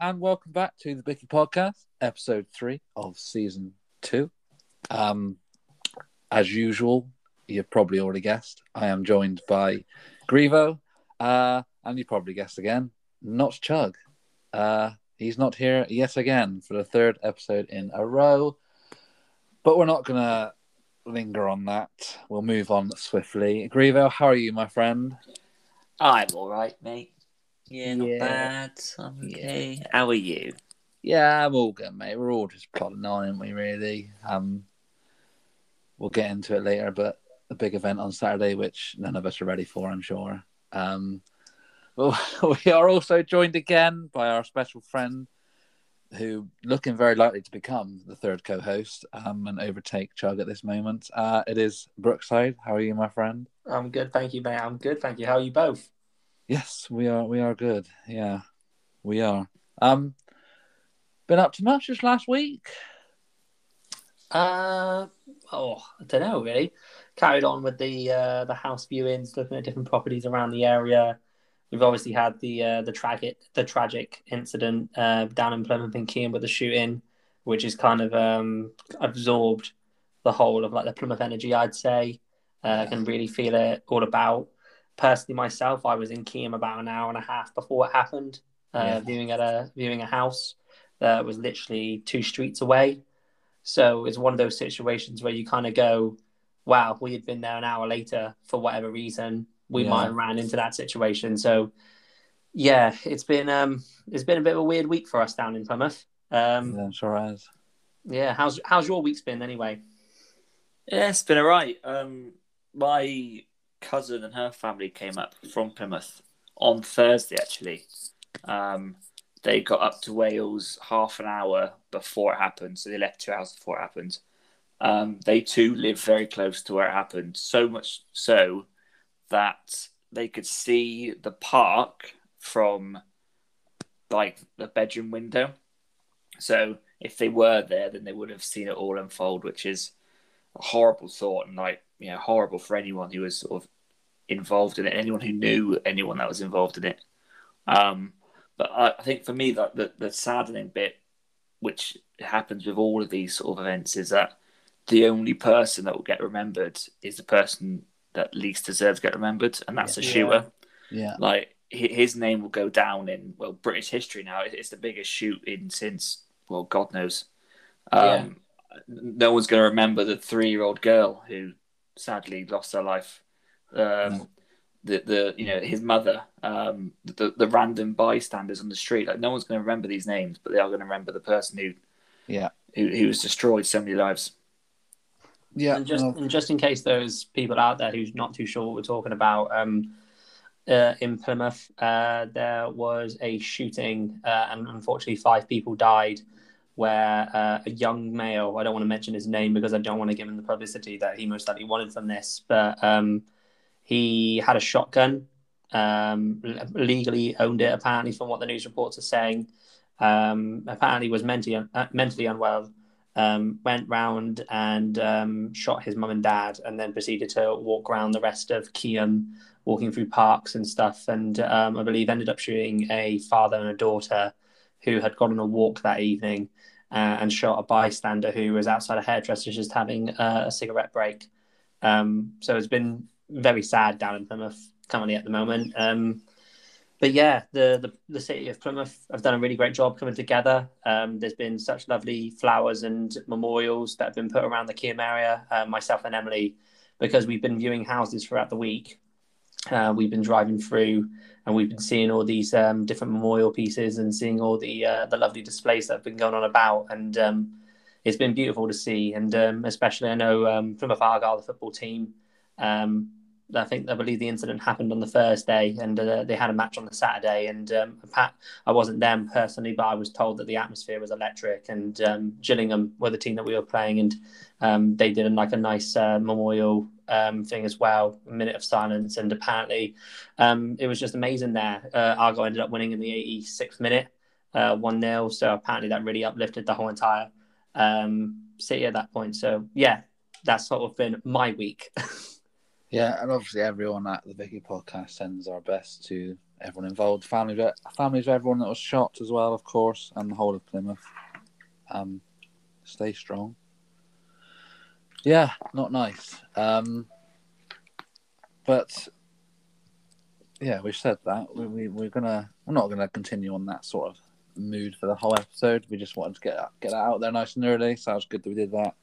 And welcome back to the Bicky Podcast, episode three of season two. Um, as usual, you've probably already guessed, I am joined by Grievo, uh, and you probably guessed again, not Chug. Uh, he's not here yet again for the third episode in a row, but we're not gonna linger on that. We'll move on swiftly. Grievo, how are you, my friend? I'm all right, mate. Yeah, not Yeah. bad. I'm okay. How are you? Yeah, I'm all good, mate. We're all just plodding on, aren't we? Really. Um, we'll get into it later, but a big event on Saturday, which none of us are ready for, I'm sure. Um, well, we are also joined again by our special friend, who looking very likely to become the third co-host um, and overtake Chug at this moment. Uh, it is Brookside. How are you, my friend? I'm good, thank you, mate. I'm good, thank you. How are you both? Yes, we are. We are good. Yeah, we are. Um, been up to much this last week. Uh, oh, I don't know really. Carried on with the uh, the house viewings, looking at different properties around the area. We've obviously had the uh, the tragic the tragic incident uh, down in Plymouth and Keyham with the shooting, which has kind of um, absorbed the whole of like the Plymouth energy. I'd say uh, I can really feel it all about. Personally, myself, I was in Keyham about an hour and a half before it happened, uh, Yeah. viewing at a viewing a house that was literally two streets away. So it's one of those situations where you kind of go, wow, we had been there an hour later for whatever reason. We Yeah. might have ran into that situation. So yeah, it's been um it's been a bit of a weird week for us down in Plymouth. Um Yeah, sure has. yeah, how's how's your week's been anyway? Yeah, it's been all right. Um, my cousin and her family came up from Plymouth on Thursday. Actually, um, they got up to Wales half an hour before it happened, so they left two hours before it happened. Um, they too live very close to where it happened, so much so that they could see the park from like the bedroom window. So if they were there, then they would have seen it all unfold, which is a horrible thought and like you know horrible for anyone who was sort of involved in it, anyone who knew anyone that was involved in it. Um, but I, I think for me, that the, the saddening bit, which happens with all of these sort of events, is that the only person that will get remembered is the person that least deserves to get remembered, and that's a Yeah. shooter. Yeah, Like his name will go down in well British history now. It's the biggest shoot in since well God knows. Um, No one's going to remember the three-year-old girl who sadly lost her life. Um, No. The the you know his mother, um, the the random bystanders on the street. Like no one's going to remember these names, but they are going to remember the person who yeah, who who has destroyed so many lives. yeah. and just no, and just in case there's people out there who's not too sure what we're talking about, um, uh, in Plymouth, uh, there was a shooting, uh, and unfortunately, five people died. Where uh, a young male, I don't want to mention his name because I don't want to give him the publicity that he most likely wanted from this, but um, he had a shotgun, um, legally owned it, apparently, from what the news reports are saying. Um, apparently, was mentally uh, mentally unwell um, went round and um, shot his mum and dad, and then proceeded to walk around the rest of Keyham, walking through parks and stuff. And um, I believe ended up shooting a father and a daughter who had gone on a walk that evening uh, and shot a bystander who was outside a hairdresser just having uh, a cigarette break. Um, so it's been very sad down in Plymouth currently at the moment. Um, but yeah, the, the the city of Plymouth have done a really great job coming together. Um, there's been such lovely flowers and memorials that have been put around the Keyham area. Uh, myself and Emily, because we've been viewing houses throughout the week, uh, we've been driving through and we've been seeing all these um, different memorial pieces and seeing all the uh, the lovely displays that have been going on about. And um, it's been beautiful to see. And um, especially, I know um, Plymouth the football team. Um, I think I believe the incident happened on the Thursday, and uh, they had a match on the Saturday. And um, Pat, I wasn't them personally, but I was told that the atmosphere was electric. And um, Gillingham were the team that we were playing, and they did like a nice uh, memorial um, thing as well, a minute of silence. And apparently, um, it was just amazing there. Uh, Argyle ended up winning in the 86th minute, uh, one 0 So apparently that really uplifted the whole entire um, city at that point. So yeah, that's sort of been my week. Yeah, and obviously everyone at the Bicky podcast sends our best to everyone involved, families, families of everyone that was shot as well, of course, and the whole of Plymouth. Um, stay strong. Yeah, not nice. Um, but yeah, we've said that we, we we're gonna we're not gonna continue on that sort of mood for the whole episode. We just wanted to get get that out there nice and early, so it good that we did that.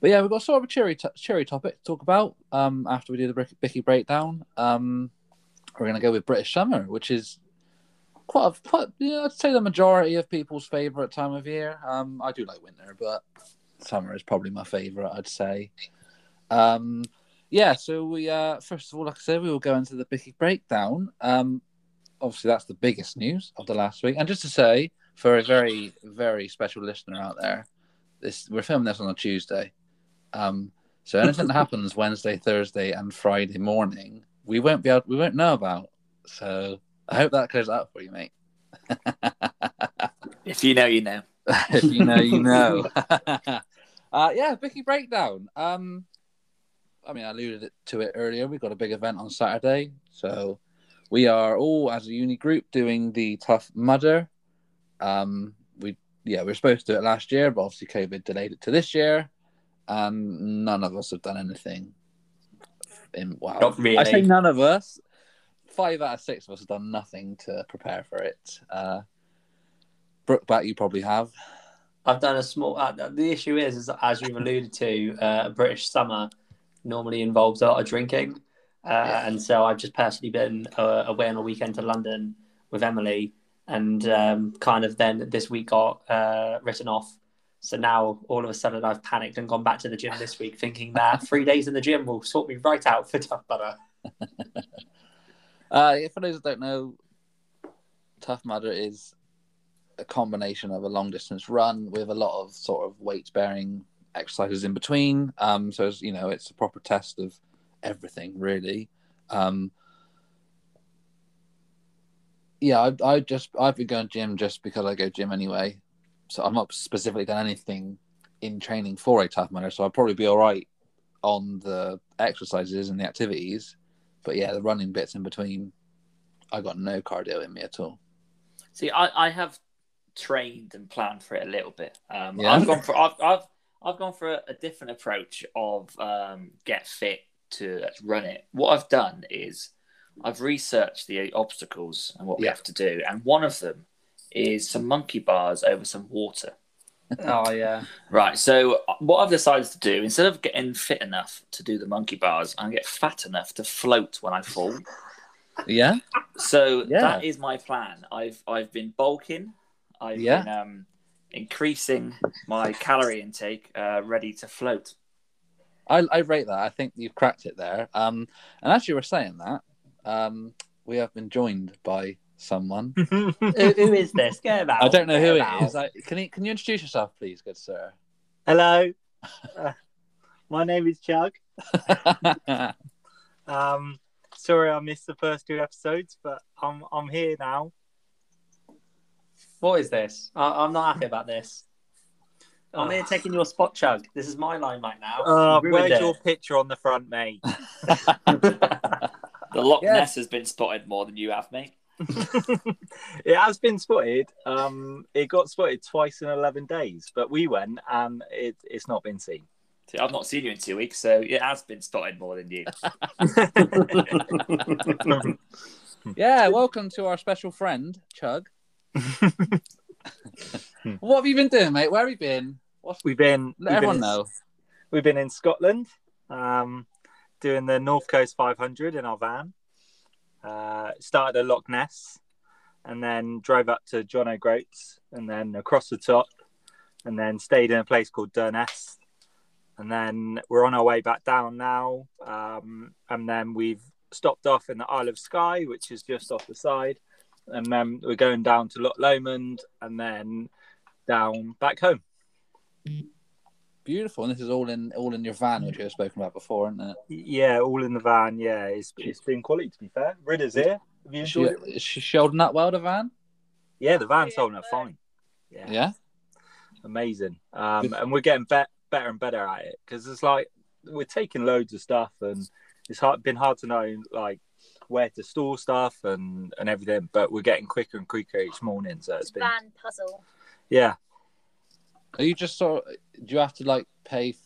But yeah, we've got sort of a cheery t- cheery topic to talk about um, after we do the Bicky breakdown. Um, we're gonna go with British summer, which is quite a, quite yeah, I'd say the majority of people's favorite time of year. Um, I do like winter, but summer is probably my favorite. I'd say. Um, yeah, so we uh, first of all, like I said, we will go into the Bicky breakdown. Um, obviously, that's the biggest news of the last week. And just to say, for a very very special listener out there, this we're filming this on a Tuesday. Um, so anything that happens Wednesday, Thursday, and Friday morning, we won't be able, we won't know about. So I hope that clears that up for you, mate. if you know, you know. if you know, you know. uh, yeah, Bicky breakdown. Um, I mean, I alluded to it earlier. We've got a big event on Saturday, so we are all as a uni group doing the Tough Mudder. Um, we yeah, we were supposed to do it last year, but obviously COVID delayed it to this year, and none of us have done anything. In wow, Not really. I say none of us. Five out of six of us have done nothing to prepare for it. Uh, Brookbat, you probably have. I've done a small. Uh, the issue is, is as you've alluded to, uh, British summer normally involves a lot of drinking, uh, Yeah. and so I've just personally been uh, away on a weekend to London with Emily, and um, kind of then this week got uh, written off. So now all of a sudden I've panicked and gone back to the gym this week, thinking that three days in the gym will sort me right out for tough butter. Uh, for those that don't know, Tough Mudder is a combination of a long distance run with a lot of sort of weight bearing exercises in between. Um, so you know, it's a proper test of everything really. Um, yeah, I, I just I've been going gym just because I go gym anyway. So I'm not specifically done anything in training for a tough mudder. So I'll probably be all right on the exercises and the activities. But yeah, the running bits in between, I got no cardio in me at all. See, I, I have trained and planned for it a little bit. Um, Yeah? I've gone for I've, I've I've gone for a, a different approach of um, get fit to run it. What I've done is I've researched the obstacles and what we have to do, and one of them is some monkey bars over some water. Oh yeah, Right. So uh, what I've decided to do instead of getting fit enough to do the monkey bars, I'm get fat enough to float when I fall. Yeah, So Yeah. that is my plan. I've I've been bulking. I've Yeah. been um, increasing my calorie intake, uh, ready to float. I, I rate that. I think you've cracked it there. Um, and as you were saying that, um, we have been joined by someone. who, who is this? Go about. I don't know who him it out. is. I, can you can you introduce yourself, please, good sir? Hello, Uh, my name is Chug. Um, sorry I missed the first two episodes, but I'm I'm here now. What is this? I, I'm not happy about this. I'm here taking your spot, Chug. This is my line right now. Uh, You where's ruined your picture on the front, mate? The Loch Yeah. Ness has been spotted more than you have, mate. it has been spotted. Um, it got spotted twice in eleven days, but we went and it, it's not been seen. See, I've not seen you in two weeks, so it has been spotted more than you. yeah, welcome to our special friend, Chug. what have you been doing, mate? Where have you been? What's... We've been. Let we've been everyone in- know. We've been in Scotland, um, doing the North Coast 500 in our van. Uh, started at Loch Ness, and then drove up to John O'Groats, and then across the top, and then stayed in a place called Durness. And then we're on our way back down now, um, and then we've stopped off in the Isle of Skye, which is just off the side, and then we're going down to Loch Lomond, and then down back home. Beautiful, and this is all in all in your van, which you've spoken about before, isn't it? Yeah, all in the van. Yeah, it's it's been quality to be fair. Ridder's here. Have you Is she, enjoyed it? is she holding up well, the van? Yeah, the van's holding up fine. Yeah, Yeah. amazing. Um, and we're getting bet better and better at it because it's like we're taking loads of stuff and it's hard, been hard to know like where to store stuff and and everything. But we're getting quicker and quicker each morning, so it's been Van puzzle. yeah. Are you just sort of, do you have to like pay f-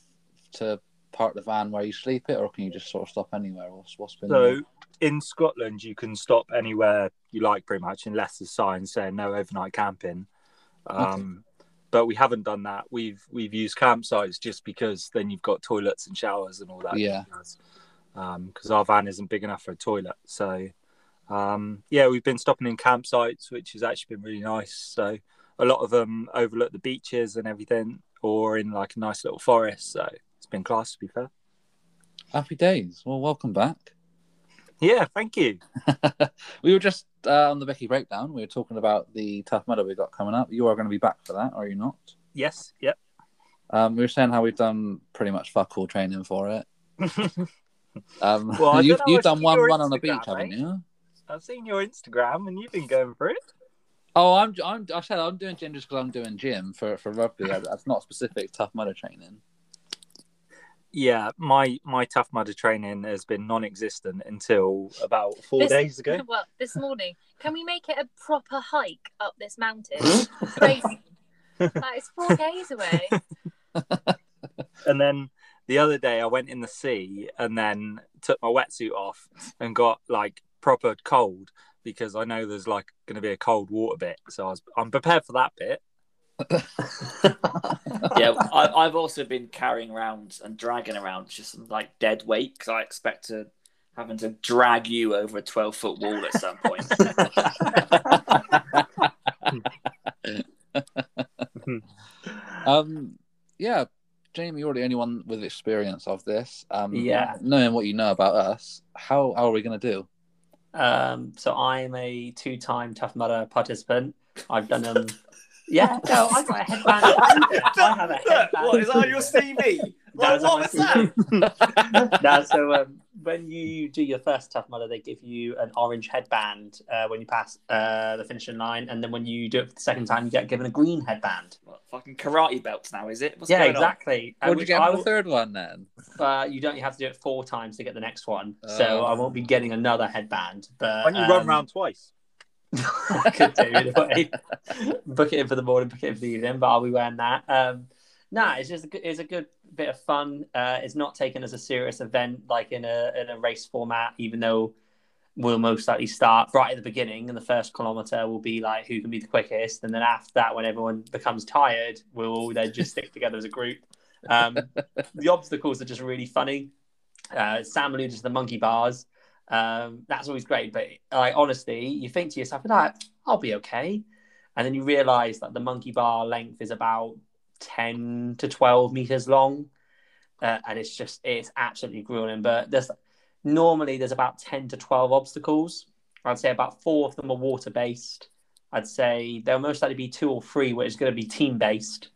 to park the van where you sleep it, or can you just sort of stop anywhere? What's, what's been So in Scotland, you can stop anywhere you like, pretty much, unless there's signs saying no overnight camping. Um, But we haven't done that. We've we've used campsites just because then you've got toilets and showers and all that. Yeah. Because our van isn't big enough for a toilet. So um, yeah, we've been stopping in campsites, which has actually been really nice. So a lot of them overlook the beaches and everything, or in like a nice little forest. So it's been class, to be fair. happy days? Well, welcome back. Yeah, thank you. we were just uh, on the Bicky breakdown. We were talking about the tough mudder we got coming up. You are going to be back for that, are you not? Yes, yep. Um, we were saying how we've done pretty much fuck all training for it. Um, Well, you've, you've done one run on the Instagram, beach, haven't you? I've seen your Instagram and you've been going for it. Oh, I'm, I'm, I said I'm doing gym just because I'm doing gym for, for rugby. That's not specific tough mudder training. Yeah, my my tough mudder training has been non-existent until about four This- days ago. Well, this morning, can we make it a proper hike up this mountain? Crazy. that is four days away. And then the other day, I went in the sea and then took my wetsuit off and got like proper cold because I know there's like going to be a cold water bit. So I was I'm prepared for that bit. yeah, I, I've also been carrying around and dragging around just some like dead weight because I expect to having to drag you over a twelve foot wall at some point. Um, yeah, Jamie, you're the only one with experience of this. Um, Yeah. knowing what you know about us, how, how are we going to do? Um, so I'm a two-time Tough Mudder participant. I've done them. Yeah, no, I've got a headband. I have a headband. what is that on your CV? That's what was that? no, so um, when you do your first Tough Mudder, they give you an orange headband uh, when you pass uh, the finishing line, and then when you do it for the second time, you get given a green headband. What, fucking karate belts now, is it? What's yeah, going on? exactly. Uh, What did you get I the third one then? uh, you don't you have to do it four times to get the next one. So Oh. I won't be getting another headband. But When you run around twice. Could do anyway. book it in for the morning, book it in for the evening, but I'll be wearing that. Um, nah, it's just a, good- it's a good bit of fun. Uh, it's not taken as a serious event like in a in a race format, even though we'll most likely start right at the beginning, and the first kilometer will be like who can be the quickest, and then after that, when everyone becomes tired, we'll all then just stick together as a group. Um, the obstacles are just really funny. Uh, Sam alluded to the monkey bars. Um, that's always great, but like honestly, you think to yourself, like, I'll be okay, and then you realise that the monkey bar length is about ten to twelve meters long, uh, and it's just it's absolutely grueling. But there's normally there's about ten to twelve obstacles. I'd say about four of them are water based. I'd say there'll most likely be two or three which is going to be team based.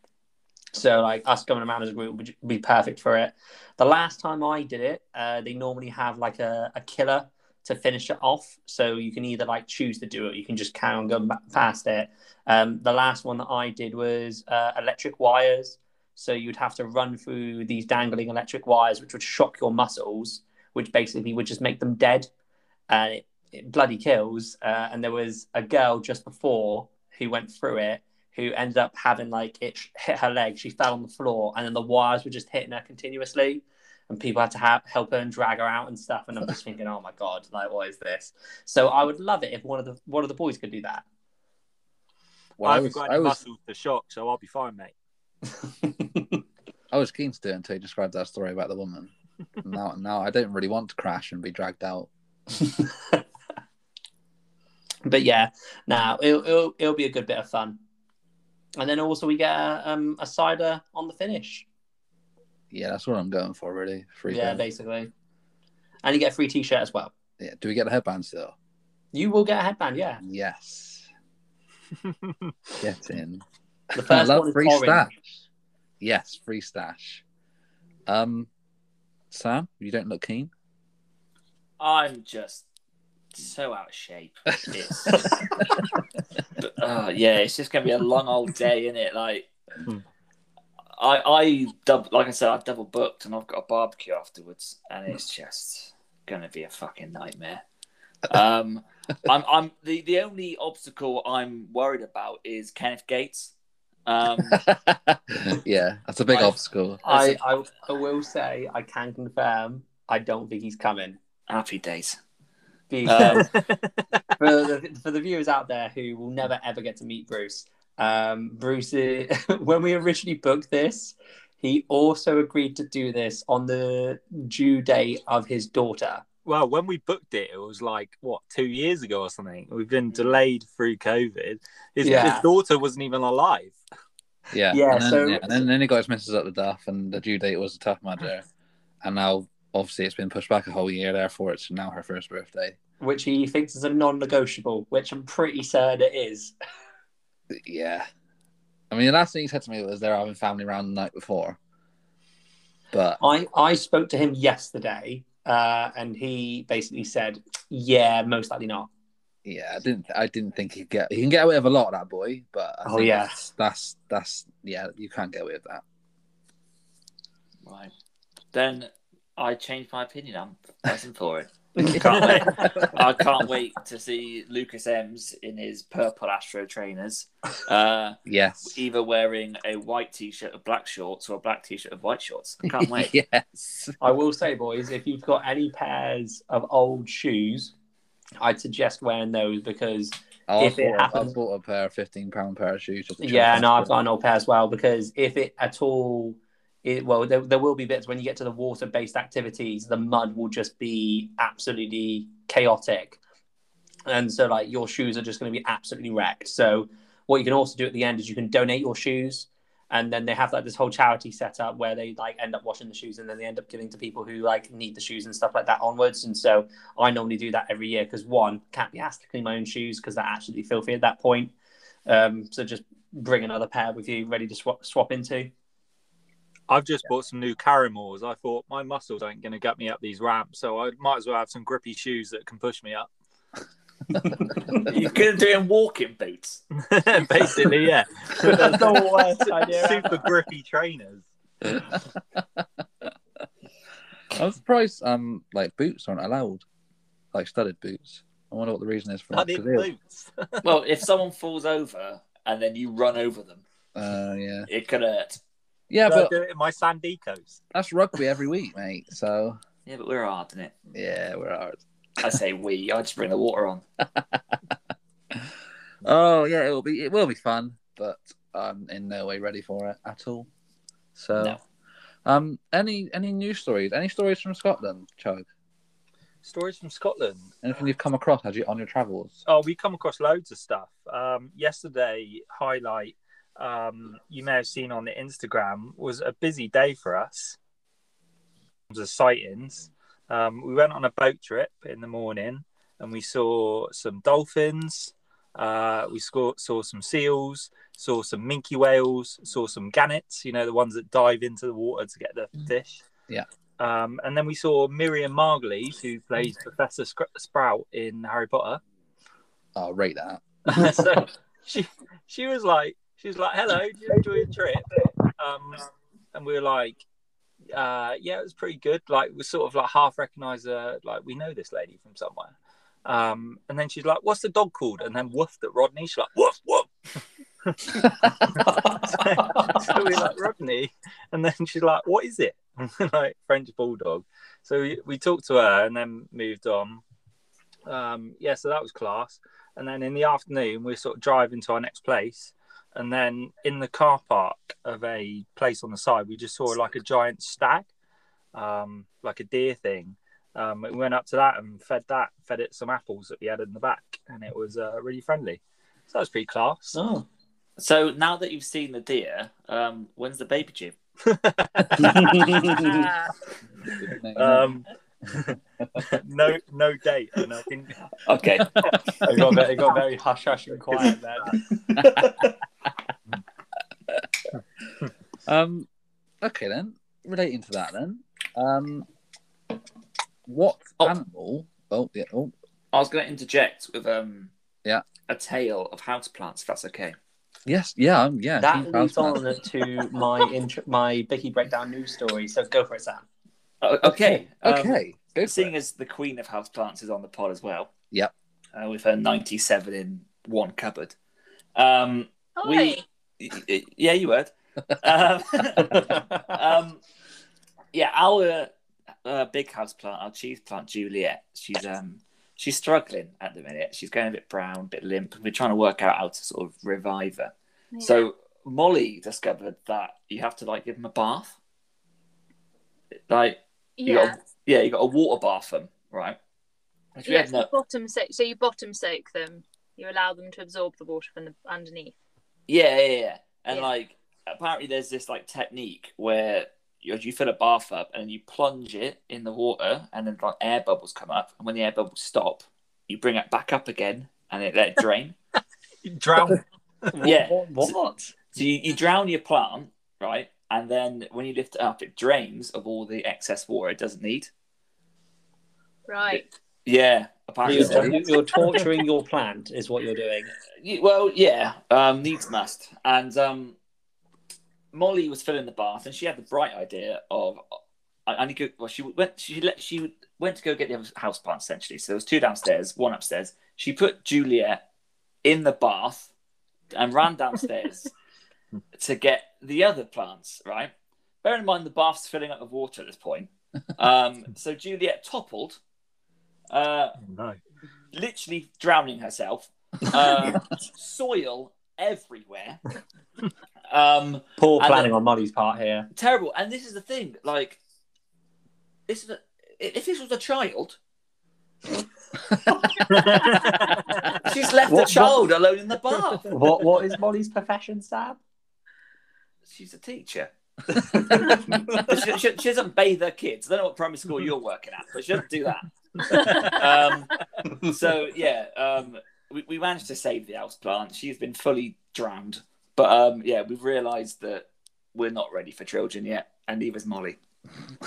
So like us going around as a group would be perfect for it. The last time I did it, uh, they normally have like a, a killer to finish it off. So you can either like choose to do it, you can just carry on going past it. Um, the last one that I did was uh, electric wires. So you'd have to run through these dangling electric wires, which would shock your muscles, which basically would just make them dead. And it, it bloody kills. Uh, and there was a girl just before who went through it who ended up having like it hit her leg. She fell on the floor, and then the wires were just hitting her continuously. And people had to ha- help her and drag her out and stuff. And I'm just thinking, oh my god, like what is this? So I would love it if one of the one of the boys could do that. Well, I I haven't was, got I was, muscles to shock, so I'll be fine, mate. I was keen to do it until you described that story about the woman. now, now I don't really want to crash and be dragged out. but yeah, now it'll, it'll it'll be a good bit of fun. And then also we get a, um, a cider on the finish. Yeah, that's what I'm going for, really. Free yeah, yeah, basically. And you get a free T-shirt as well. yeah. Do we get a headband still? You will get a headband, yeah. Yes. Get in. The I first love one is free orange. stash. Yes, free stash. Um, Sam, you don't look keen. I'm just so out of shape. It's, but, uh, yeah, it's just gonna be a long old day, isn't it? Like, Hmm. I, I, dub, like I said, I've double booked, and I've got a barbecue afterwards, and it's just gonna be a fucking nightmare. Um, I'm, I'm the, the only obstacle I'm worried about is Kenneth Gates. Um, yeah, that's a big I- obstacle. I, I I will say I can confirm I don't think he's coming. happy days. The- Um, for the for the viewers out there who will never ever get to meet Bruce, um, Bruce, i- when we originally booked this, he also agreed to do this on the due date of his daughter. well, when we booked it, it was like what two years ago or something. We've been delayed through COVID. His, Yeah. his daughter wasn't even alive. Yeah, Yeah, And then, so- yeah, and then, then he got his misses up the duff, and the due date was a tough mudder. And now, obviously, it's been pushed back a whole year. Therefore, it's now her first birthday. which he thinks is a non-negotiable, which I'm pretty certain it is. Yeah, I mean, the last thing he said to me was they're having family round the night before. But I I spoke to him yesterday, uh, and he basically said, "Yeah, most likely not." yeah, I didn't. I didn't think he'd get. He can get away with a lot, that boy. But I Oh, think yeah. that's, that's that's yeah. You can't get away with that. Right. Then I changed my opinion. I'm pressing for it. Can't wait. I can't wait to see Lucas Ems in his purple Astro trainers, uh, yes. either wearing a white t-shirt with black shorts or a black t-shirt with white shorts. I can't wait. yes. I will say, boys, if you've got any pairs of old shoes, I'd suggest wearing those because I If it bought, I happens- bought a pair of fifteen pound pair of shoes. Just to yeah, try no, I've got an old pair as well. Because if it at all, it, well, there, there will be bits when you get to the water-based activities, the mud will just be absolutely chaotic, and so like your shoes are just going to be absolutely wrecked. So what you can also do at the end is you can donate your shoes. And then they have like this whole charity set up where they like end up washing the shoes and then they end up giving to people who like need the shoes and stuff like that onwards. And so I normally do that every year because one can't be asked to clean my own shoes because they're absolutely filthy at that point. Um, so just bring another pair with you, ready to swap swap into. I've just bought some new Karrimors. I thought my muscles ain't going to get me up these ramps, so I might as well have some grippy shoes that can push me up. You couldn't do it in walking boots. Basically, yeah. That's the worst idea Super ever. grippy trainers. I'm surprised. Um, like boots aren't allowed, like studded boots. I wonder what the reason is for that. Bloody 'cause they- boots. Well, if someone falls over and then you run over them, Uh, yeah, it could hurt. Yeah, I but do it in my Sandicos. that's rugby every week, mate. So Yeah, but we're hard, isn't it? yeah, we're hard. I say we. I just bring the water on. Oh yeah, it will be. It will be fun, but I'm in no way ready for it at all. So, No. um, any any news stories? Any stories from Scotland, Chug? Stories from Scotland. Anything you've come across had you on your travels? Oh, we come across loads of stuff. Um, yesterday, highlight um, you may have seen on the Instagram was a busy day for us. It was sightings. Um, we went on a boat trip in the morning and we saw some dolphins. Uh, we saw, saw some seals, saw some minke whales, saw some gannets. You know the ones that dive into the water to get the fish. Yeah. Um, and then we saw Miriam Margolyes, who plays Professor Scr- Sprout in Harry Potter. I'll rate that. so she she was like she was like hello did you enjoy your trip? um and we were like uh yeah it was pretty good. Like we sort of like half recognize her like we know this lady from somewhere. Um and then she's like what's the dog called? And then woofed at rodney. She's like woof woof. So we're like rodney. And then she's like what is it? Like french bulldog. So we, we talked to her and then moved on. Um yeah so that was class. And then in the afternoon we're sort of driving to our next place and then in the car park of a place on the side we just saw like a giant stag um like a deer thing um we went up to that and fed that fed it some apples that we had in the back and it was uh, really friendly so that was pretty class Oh. So now that you've seen the deer, um, when's the baby due? um no no date and i think Okay. It got, very, it got very hush hush and quiet then. Um, okay then. Relating to that then, um, what Oh. animal? Oh yeah. Oh I was going to interject with um, Yeah. a tale of houseplants, if that's okay. yes, yeah, um, yeah. That Keith leads on to my intro, my Bicky breakdown news story. So go for it, Sam. Oh, okay. Um, Okay. Go seeing it. as the queen of houseplants is on the pod as well, Yep. Uh, with her 97 in one cupboard. Um, Oi. y- y- yeah, you heard. um, um, yeah, our uh, big house plant, our cheese plant, Juliet, she's um she's struggling at the minute. She's going a bit brown, a bit limp, and we're trying to work out how to sort of revive her. Yeah. So Molly discovered that you have to like give them a bath. Like you yeah. got, yeah, you got a water bath them, right? Which Yeah, had so, no- you bottom soak, so you bottom soak them. You allow them to absorb the water from the underneath. Yeah, yeah, yeah. And Yeah. like apparently there's this like technique where you, you fill a bath up and you plunge it in the water and then like air bubbles come up and when the air bubbles stop, you bring it back up again and it let it drain. Drown. Yeah. What? what? so you, you drown your plant, right? And then when you lift it up, it drains of all the excess water it doesn't need. Right. Yeah, apparently. You're, you're torturing your plant, is what you're doing. Well, yeah, um, needs must. And um, Molly was filling the bath, and she had the bright idea of I, I need to. Go, well, she went. She let. She went to go get the other house plants essentially. So there was two downstairs, one upstairs. She put Juliet in the bath and ran downstairs to get the other plants. Right. Bear in mind the bath's filling up with water at this point. Um, so Juliet toppled. Uh, no. literally drowning herself. Um, soil everywhere. Um, Poor planning then- on Molly's part here. terrible. And this is the thing. Like, this is a, if this was a child, she's left What- the child alone in the bath. What What is Molly's profession, Sam? She's a teacher. she, she, she doesn't bathe her kids. I don't know what primary school you're working at, but she doesn't do that. Um, so yeah, um, we, we managed to save the house plant. She's been fully drowned, but um, yeah, we've realised that we're not ready for children yet, and neither's Molly.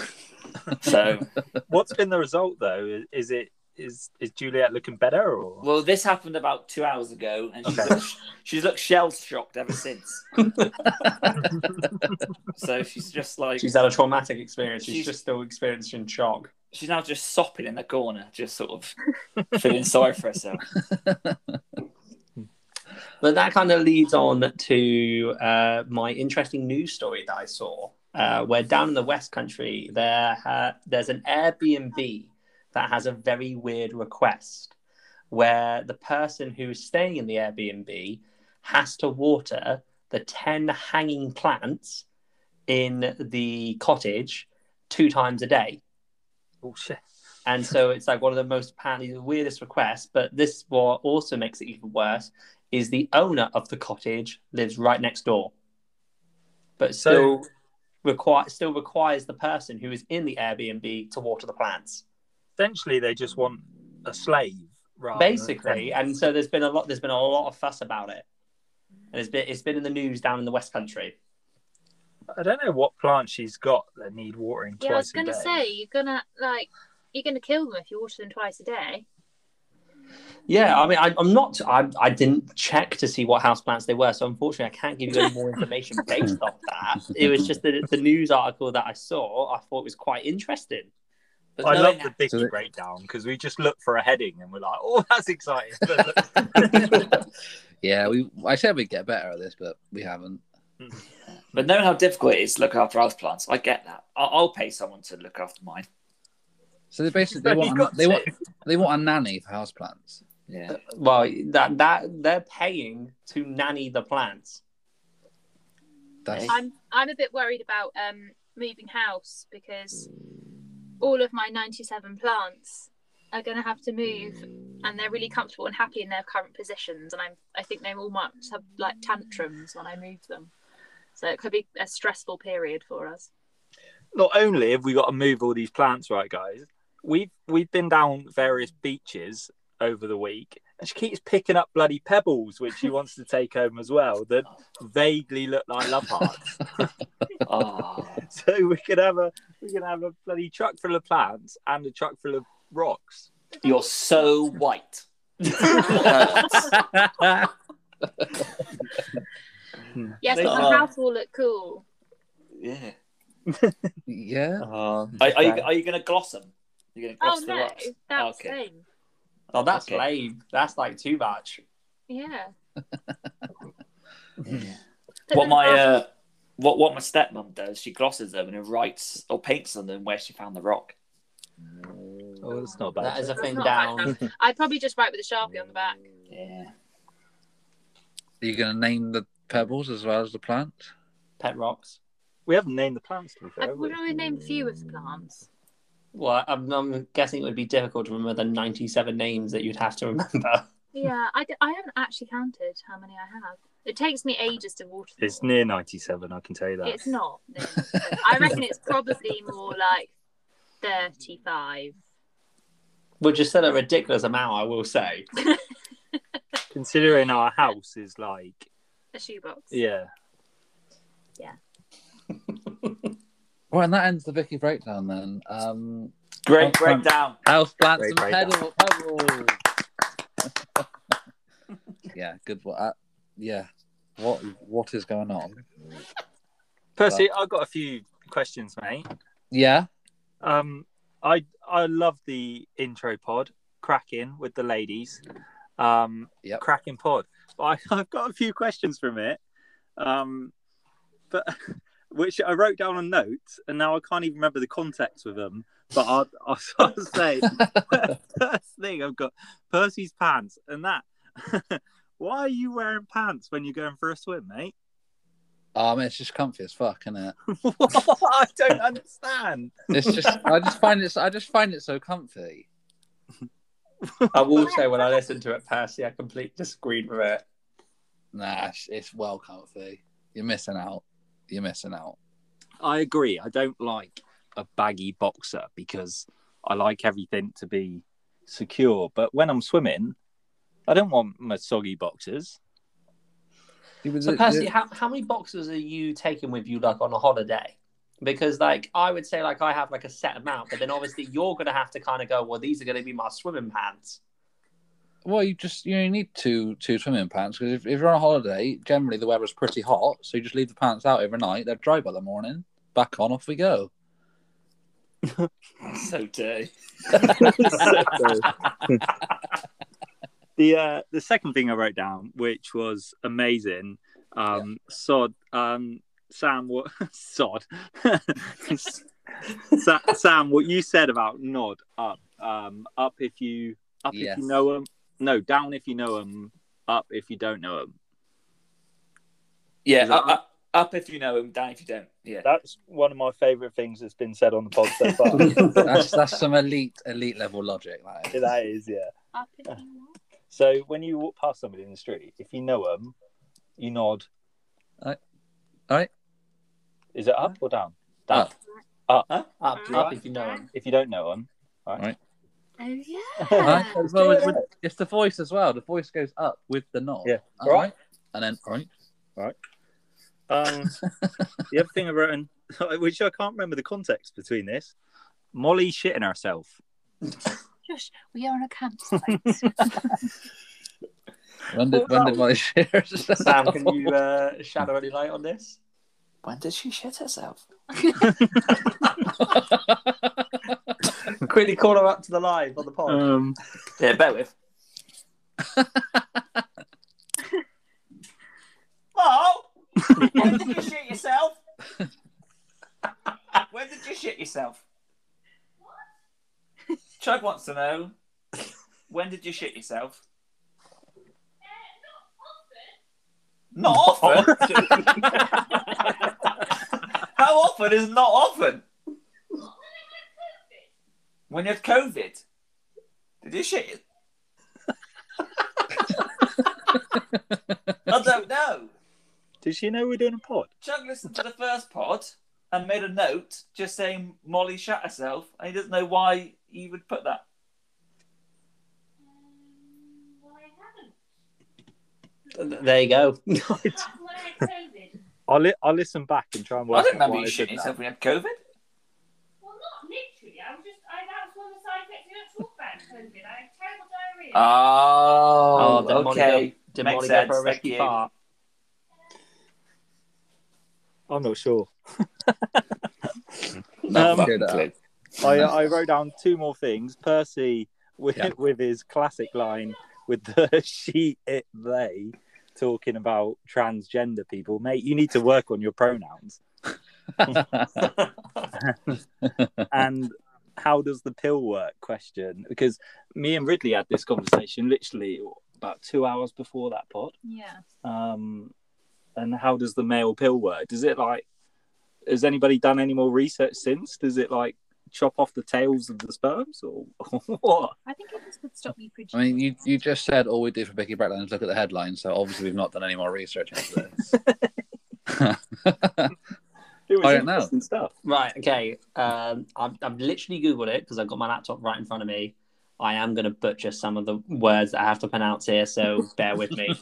so What's been the result though? Is, is it is is Juliet looking better or? well, this happened about two hours ago, and she's Okay. looked, she's looked shell shocked ever since. so she's just like She's had a traumatic experience. She's, She's- just still experiencing shock. she's now just sopping in the corner, just sort of feeling sorry for herself. But that kind of leads on to uh, my interesting news story that I saw, uh, where down in the West Country there uh, there's an Airbnb that has a very weird request, where the person who's staying in the Airbnb has to water the ten hanging plants in the cottage two times a day. Oh shit! And so it's like one of the most apparently the weirdest requests. But this what also makes it even worse is the owner of the cottage lives right next door, but So- still require still requires the person who is in the Airbnb to water the plants. Essentially, they just want a slave, rather Basically, and so there's been a lot there's been a lot of fuss about it. And it's been it's been in the news down in the West Country. I don't know what plants she's got that need watering Yeah, I was gonna say you're gonna like you're gonna kill them if you water them twice a day. Yeah, I mean, I, I'm not. I, I didn't check to see what houseplants they were, so unfortunately, I can't give you any more information based off that. It was just the, the news article that I saw. I thought was quite interesting. But I love the that- Bicky So breakdown because we just look for a heading and we're like, "Oh, that's exciting." Yeah, we. I said we'd get better at this, but we haven't. But knowing how difficult it is to look after house plants, I get that. I'll, I'll pay someone to look after mine. So they basically they want got they want they want a nanny for houseplants. Yeah. Well, that that they're paying to nanny the plants. That's I'm I'm a bit worried about um moving house because all of my 97 plants are going to have to move and they're really comfortable and happy in their current positions and I'm I think they all might have like tantrums when I move them. So it could be a stressful period for us. Not only have we got to move all these plants, right, guys? We've we've been down various beaches over the week, and she keeps picking up bloody pebbles, which she wants to take home as well. That vaguely look like love hearts. Oh. so we could have a we could have a bloody truck full of plants and a truck full of rocks. You're so white. Yes, They but are. the house will look cool. Yeah. yeah. Uh, Are, are you are you going to gloss them? You're going to gloss Oh the no, rocks? that's Okay. the thing. Oh, that's Okay. lame. That's like too much. Yeah. What my uh, what what my stepmom does, she glosses them and writes or paints on them where she found the rock. Oh, that's not bad. That is a thing not bad, down. I'd probably just write with a sharpie on the back. Yeah. Are you going to name the pebbles as well as the plants? Pet rocks. We haven't named the plants to be fair. I have we? would always name a few of the plants. Well, I'm, I'm guessing it would be difficult to remember the 97 names that you'd have to remember. Yeah, I, I haven't actually counted how many I have. It takes me ages to water them. It's near 97, I can tell you that. It's not. I reckon it's probably more like 35. Which is still a ridiculous amount, I will say. Considering our house is like, A shoebox. yeah. Yeah. well, and that ends the Bicky breakdown then. Um, Great breakdown. house plants and breakdown. pedal, pebbles. yeah, good. one. Uh, yeah, what what is going on? Percy, I've got a few questions, mate. Yeah, Um, I I love the intro pod, cracking with the ladies. Um, Yep. cracking pod. But I, I've got a few questions from it. Um, but which I wrote down on notes, and now I can't even remember the context with them. But I'll, I'll of say first thing I've got Percy's pants, and that. Why are you wearing pants when you're going for a swim, mate? um, it's just comfy as fuck, isn't it? I don't understand. It's just I just find it I just find it so comfy. I will say when I listened to it, Percy, I completely disagreed with it. Nah, it's, it's well comfy. You're missing out. You're missing out. I agree. I don't like a baggy boxer because I like everything to be secure. But when I'm swimming, I don't want my soggy boxers. So, Percy, how, how many boxes are you taking with you, like, on a holiday? Because, like, I would say, like, I have, like, a set amount, but then obviously you're going to have to kind of go, well, these are going to be my swimming pants. Well, you just you need two two swimming pants because if, if you're on a holiday, generally the weather's pretty hot, so you just leave the pants out overnight. They're dry by the morning. Back on, off we go. So dirty. the uh, the second thing I wrote down, which was amazing, um, Sod, um, Sam, what Sod, Sa- Sam, what you said about nod up, um, up if you up Yes. if you know them, no, down if you know them, up if you don't know them. Yeah, up, up, up if you know him, down if you don't. Yeah. That's one of my favourite things that's been said on the pod so far. That's that's some elite elite level logic. That is. that is, yeah. Up if you want. So when you walk past somebody in the street, if you know them, you nod. Alright. Alright. Is it up or down? Down. Up. Up, up if you know them. If you don't know them, All right. Oh, yeah. Right? Let's Well, do with- it's the voice as well. The voice goes up with the nod. Yeah. All right. And then all right. Um, the other thing I wrote, in, which I can't remember the context between this, Molly shitting herself. Josh, we are on a campsite. When did when did my shares? Sam, can you uh, shadow any light on this? When did she shit herself? Quickly call her up to the live on the pod. Um, Yeah, bear with. Mo, when did you shit yourself? when did you shit yourself? Chug wants to know. When did you shit yourself? Uh, not often. How often is not often? When you had COVID. Did you shit? I don't know. did she know we're doing a pod? Chug listened to the first pod and made a note just saying Molly shat herself, and he doesn't know why he would put that. There you go. I'll, li- I'll listen back and try and work I don't remember you shitting yourself when you had COVID. Well, not literally. I was just, I, that was one of the side effects. You don't talk about COVID. I had terrible diarrhea. Oh, did Molly okay. go, did Makes sense, for a thank risky you. fart? I'm not sure. No Um, fucking clue. I, I wrote down two more things. Percy, with, Yeah. with his classic line with the she, it, they talking about transgender people. Mate, you need to work on your pronouns. and how does the pill work question because me and ridley had this conversation literally about two hours before that pod Yeah. um and how does the male pill work does it like has anybody done any more research since does it like chop off the tails of the sperms or what I think it just would stop you I mean, you, you just said all we do for Vicky Bretland is look at the headlines, so obviously we've not done any more research into this. it was I don't know. stuff Right. Okay. Um, I've, I've literally googled it because I've got my laptop right in front of me. I am going to butcher some of the words that I have to pronounce here, so bear with me.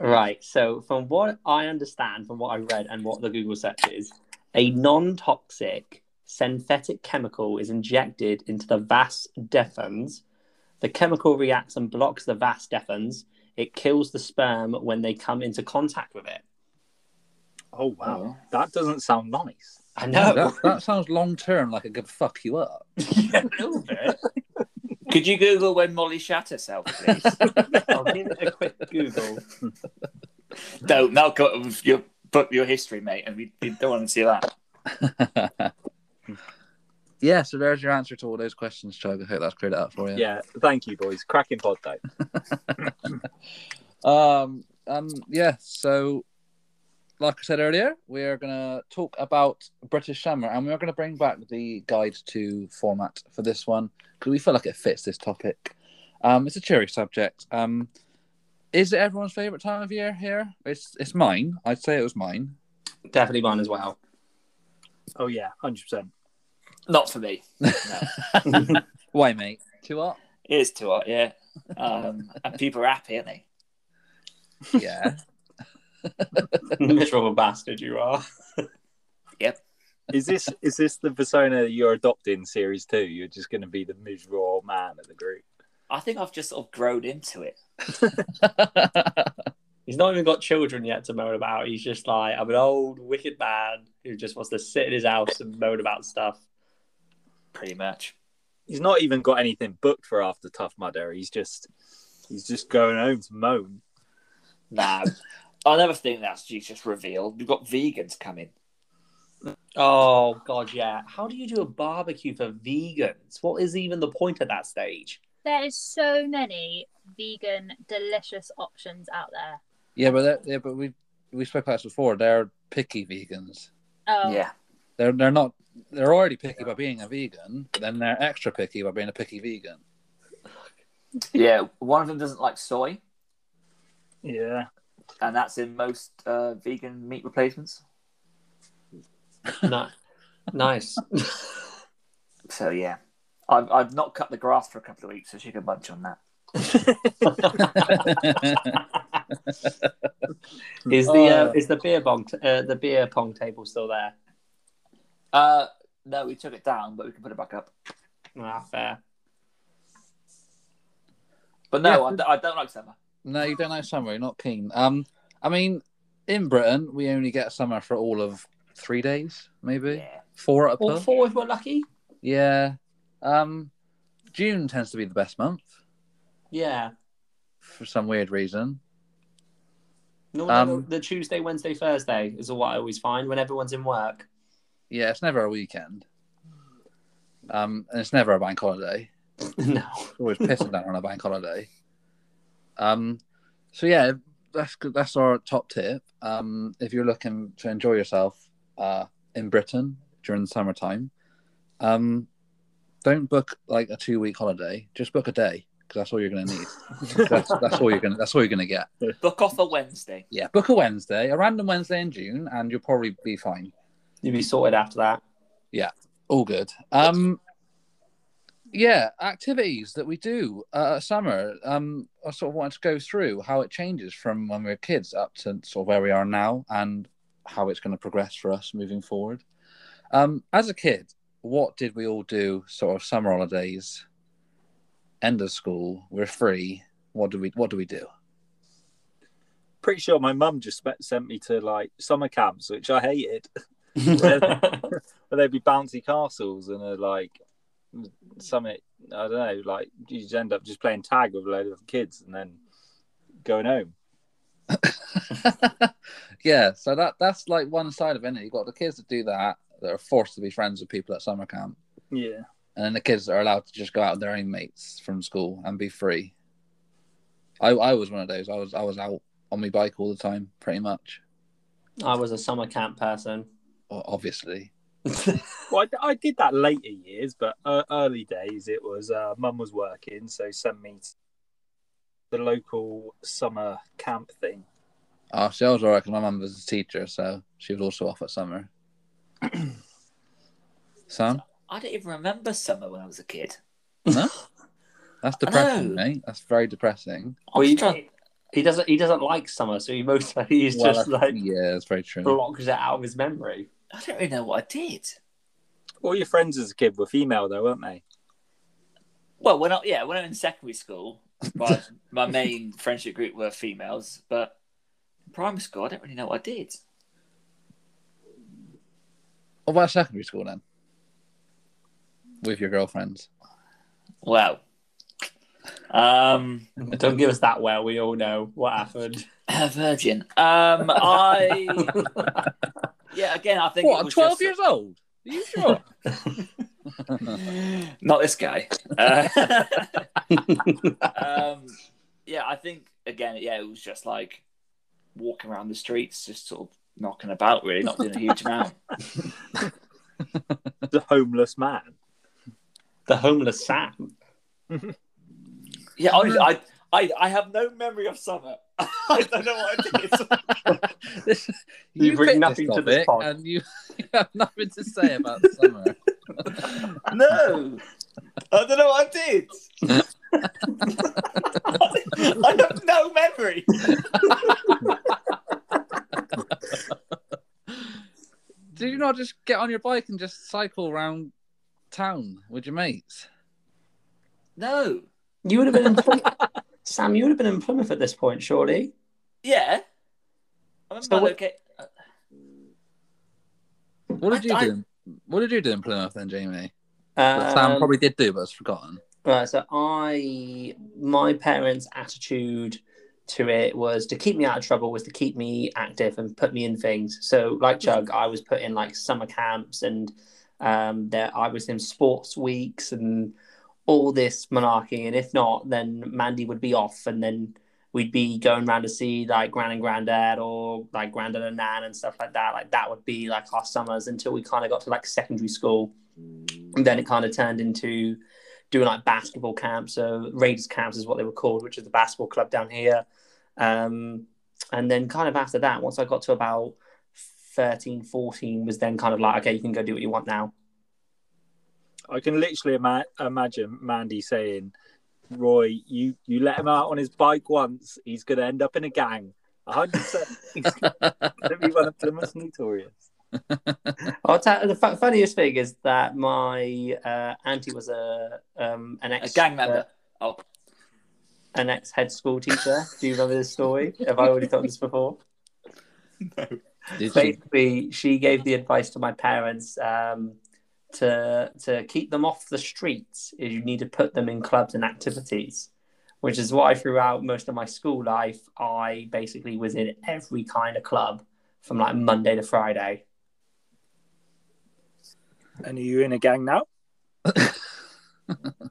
Right. So, from what I understand, from what I read and what the Google search is, a non-toxic synthetic chemical is injected into the vas deferens. The chemical reacts and blocks the vas deferens. It kills the sperm when they come into contact with it. oh wow oh. that doesn't sound nice I No, know. that, that sounds long term like it could fuck you up. yeah, a little bit. Could you Google when Molly shat herself, please? I'll give it a quick Google. Don't. Now cut with your book your history, mate, and we, we don't want to see that. yeah, so there's your answer to all those questions, Chug. I hope that's cleared it up for you. yeah thank you boys cracking pod though Um, um, yeah, so like I said earlier, we are going to talk about British Summer and we are going to bring back the guide to format for this one because we feel like it fits this topic. Um, it's a cheery subject. Um, is it everyone's favourite time of year here? It's it's mine. I'd say it was mine. Definitely mine as well. oh yeah 100% Not for me. No. Why, mate? Too hot? It is too hot, yeah. Um, and people are happy, aren't they? Yeah. Miserable bastard you are. Yep. Is this is this the persona you're adopting series two you're just going to be the miserable man of the group I think I've just sort of grown into it. He's not even got children yet to moan about. He's just like, I'm an old, wicked man who just wants to sit in his house and moan about stuff. Pretty much. he's not even got anything booked for after Tough Mudder. He's just he's just going home to moan. Nah. Another thing that's you just revealed, we've got vegans coming. Oh, God, yeah. How do you do a barbecue for vegans? What is even the point at that stage? There is so many vegan delicious options out there. yeah, but that, yeah, but we we spoke about this before. They're picky vegans. Oh, Yeah. They're they're not. They're already picky by being a vegan. But then they're extra picky by being a picky vegan. Yeah. One of them doesn't like soy, Yeah, and that's in most uh, vegan meat replacements. no. nice. So yeah. I've, I've not cut the grass for a couple of weeks, so she can munch on that. is the uh, Oh. is the beer bong t- uh, the beer pong table still there? Uh, no, we took it down, but we can put it back up. Ah, fair. But no, Yeah. I, d- I don't like summer. no, you don't like summer. You're not keen. Um, I mean, in Britain, we only get summer for all of three days, maybe Yeah. four at a All pub. four if we're lucky. Yeah. Um, June tends to be the best month Yeah. for some weird reason. No, Um, the Tuesday, Wednesday, Thursday is what I always find when everyone's in work. Yeah, it's never a weekend. Um, and it's never a bank holiday. no. It's always pissing down on a bank holiday. Um, so yeah, that's. That's our top tip. Um, if you're looking to enjoy yourself uh, in Britain during the summertime, um, don't book like a two week holiday. Just book a day because that's all you're going to need. that's, that's all you're going. to That's all you're going to get. Book off a Wednesday. Yeah, book a Wednesday, a random Wednesday in June, and you'll probably be fine. You'll be sorted after that. Yeah, all good. Um, yeah, activities that we do uh, summer. Um, I sort of wanted to go through how it changes from when we were kids up to sort of where we are now, and how it's going to progress for us moving forward. Um, as a kid, what did we all do? Sort of summer holidays, end of school, we're free. What do we What do we do? pretty sure my mum just sent me to like summer camps, which I hated. Where there'd be bouncy castles and a like summit I don't know, like you just end up just playing tag with a load of kids and then going home. yeah, so that that's like one side of it. You've got the kids that do that that are forced to be friends with people at summer camp, Yeah. and then the kids that are allowed to just go out with their own mates from school and be free. I I was one of those. I was I was out on my bike all the time, pretty much. I was a summer camp person. O- Obviously, Well, I, I did that later years, but uh, early days it was uh, mum was working, so send me to the local summer camp thing. oh, she was alright because my mum was a teacher, so she was also off at summer. Sam, I don't even remember summer when I was a kid. no, that's depressing, mate. That's very depressing. I'm Well, you- trying- He doesn't. He doesn't like summer, so he most likely he's Well, just like yeah, that's very true. blocks it out of his memory. I don't really know what I did. All your friends as a kid were female, though, weren't they? Well, when I yeah, when I was in secondary school, my, my main friendship group were females, but in primary school, I don't really know what I did. What about secondary school then? With your girlfriends? Well, um, Don't give us that well. We all know what happened. a virgin. Um, I yeah, again, I think it What? was Twelve just- years old? Are you sure? Not this guy. Uh, um, yeah, I think again, yeah, it was just like walking around the streets, just sort of knocking about, really, not doing a huge amount. The homeless man. the homeless Sam. Yeah, honestly, I, I, I have no memory of summer. I don't know what I did. This- You bring picked nothing to this topic pod. and you, you have nothing to say about the summer. No, I don't know what I did. I have no memory. Did you not just get on your bike and just cycle around town with your mates? No. You would have been in Plymouth. Sam. You would have been in Plymouth at this point, surely. Yeah. I remember So what- okay. What did you I- do? What did you do in Plymouth then, Jamie? That Sam Um, probably did do, but has forgotten. Right, so I, my parents' attitude to it was to keep me out of trouble, was to keep me active and put me in things. So, like Chug, I was put in like summer camps, and um, there I was in sports weeks and all this monarchy. And if not, then Mandy would be off, and then we'd be going around to see like grand and Granddad or like Granddad and Nan and stuff like that. Like that would be like our summers until we kind of got to like secondary school. And then it kind of turned into doing like basketball camps. So Raiders camps is what they were called, which is the basketball club down here. Um, and then kind of after that, once I got to about 13, 14, was then kind of like, okay, you can go do what you want now. I can literally ima- imagine Mandy saying, "Roy, you you let him out on his bike once, he's going to end up in a gang. hundred percent, he's going to be one of Plymouth's notorious." I'll tell the fu- funniest thing is that my uh, auntie was a um, an A ex gang member. Oh, an ex head school teacher. Do you remember this story? Have I already told this before? Did you? basically she gave the advice to my parents um, to to keep them off the streets is you need to put them in clubs and activities which is why throughout most of my school life i basically was in every kind of club from like monday to friday And are you in a gang now?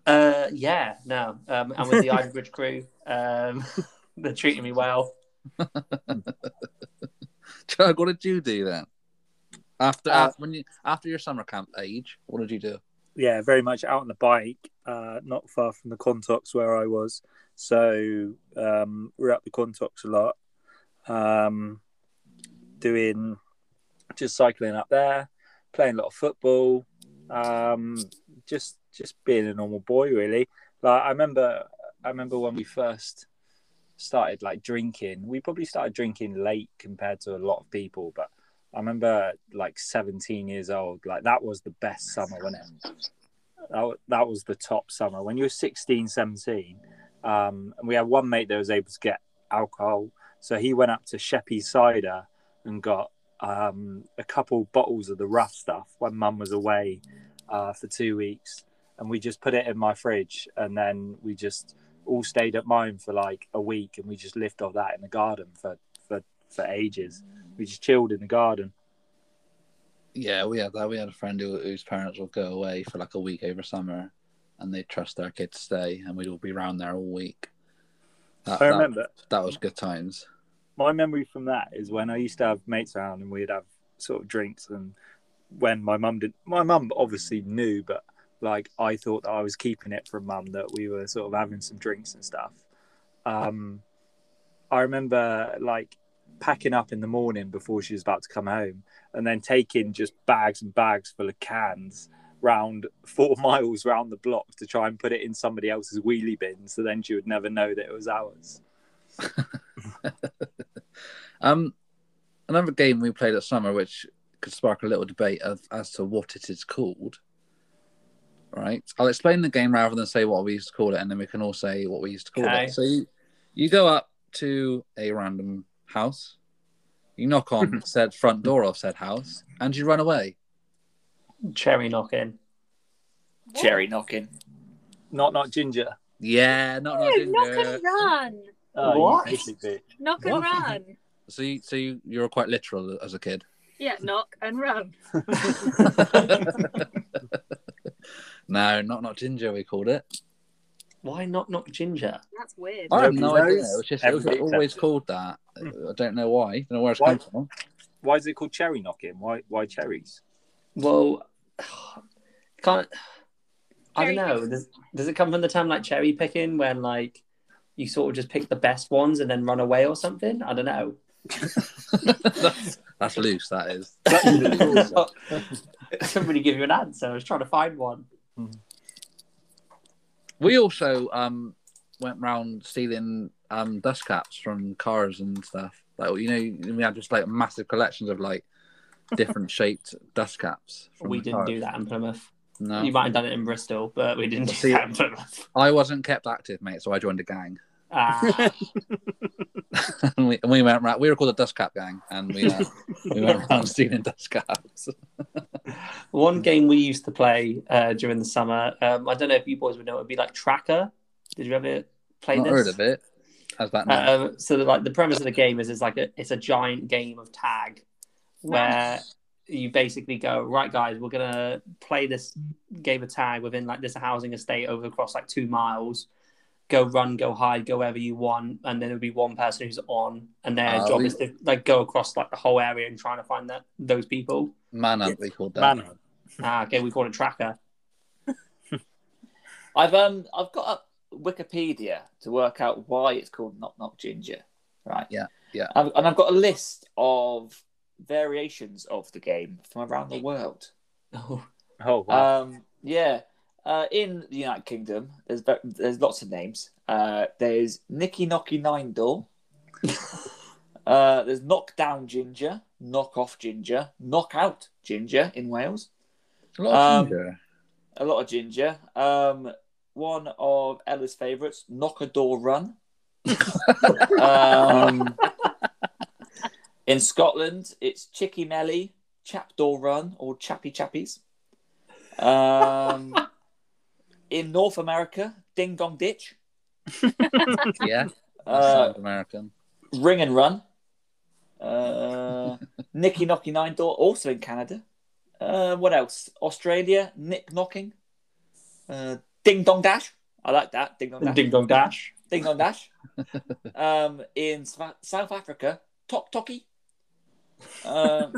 uh yeah no um i'm with the Ivybridge crew um they're treating me well Chug, what did you do then? After, Uh, when you after your summer camp age, what did you do? yeah, very much out on the bike, uh, not far from the Contox where I was. So um, we're at the Contox a lot, um, doing just cycling up there, playing a lot of football, um, just just being a normal boy really. Like I remember, I remember when we first started like drinking. We probably started drinking late compared to a lot of people, but I remember like 17 years old. Like that was the best summer, wasn't it? That, that was the top summer. When you were 16, 17, um, and we had one mate that was able to get alcohol. So he went up to Sheppy Cider and got um, a couple bottles of the rough stuff when mum was away uh, for two weeks. and we just put it in my fridge, and then we just all stayed at mine for like a week, and we just lived off that in the garden for for for ages. We just chilled in the garden. Yeah, we had that. We had a friend who, whose parents would go away for like a week over summer, and they'd trust their kid to stay, and we'd all be around there all week. That, I that- remember that was good times. my memory from that is when I used to have mates around and we'd have sort of drinks and when my mum did my mum obviously knew but like I thought that I was keeping it from mum that we were sort of having some drinks and stuff. Um I remember like packing up in the morning before she was about to come home and then taking just bags and bags full of cans round four miles round the block to try and put it in somebody else's wheelie bin so then she would never know that it was ours. Um, another game we played at summer, which could spark a little debate of, as to what it is called. Right, I'll explain the game rather than say what we used to call it, and then we can all say what we used to call Okay. it. So you, you go up to a random house, you knock on said front door of said house, and you run away. Cherry knocking. Cherry knocking. Not not ginger. Yeah, not No, not knock ginger. and run. Oh, What? Knock and What? run. So you, so you, you're quite literal as a kid. Yeah, knock and run. no, not not ginger. We called it. Why not knock ginger? That's weird. I have no Nobody idea. knows. It was just it was Everybody always accepts it. called that. Hmm. I don't know why. don't know where it's Why? come from. Why is it called cherry knocking? Why why cherries? Well, can't. I don't Cherry know. Does, does it come from the term like cherry picking, when like you sort of just pick the best ones and then run away or something? I don't know. that's, that's loose. That is. Somebody give you an answer. I was trying to find one. Hmm. We also um went round stealing um dust caps from cars and stuff. Like you know, we had just like massive collections of like different shaped dust caps. We didn't cars. do that in Plymouth. No, You might have done it in Bristol, but we didn't do See- that in Plymouth. I wasn't kept active, mate. So I joined a gang. Ah, and we, and we went round. We were called the Dust Cap Gang, and we uh, we went around stealing dust caps. one game we used to play uh, during the summer. Um, I don't know if you boys would know. It would be like Tracker. Did you ever play Not this? heard of it. How's that? now? Um, so the, like the premise of the game is it's like a it's a giant game of tag where you basically go right guys we're gonna play this game of tag within like this housing estate over across like two miles go run go hide go wherever you want and then there'll be one person who's on and their Ah, job we- is to like go across like the whole area and trying to find that those people Manhunt, we called that. Manhunt. ah, okay we call it tracker I've um I've got up Wikipedia to work out why it's called Knock Knock Ginger. Right. Yeah, yeah. I've, and I've got a list of variations of the game from around the world. oh Oh wow. Um, yeah. Uh, in the United Kingdom, there's there's lots of names. Uh, there's Nicky Knocky Nine Door. uh, there's Knockdown Ginger, Knock Off Ginger, Knockout Ginger in Wales. A lot of Um, ginger. A lot of ginger. Um, one of Ella's favourites, Knock a Door Run. um, in Scotland, it's Chicky Melly, Chap Door Run, or Chappy Chappies. Um, in North America, Ding Dong Ditch, Yeah, that uh, sounds American. Ring and Run, uh, Nicky Knocky Nine Door, also in Canada. Uh, what else? Australia, Nick Knocking, uh, Ding Dong Dash. I like that. Ding Dong Dash. ding dong dash Ding Dong Dash. um, in South Africa, Tok Toki. Um,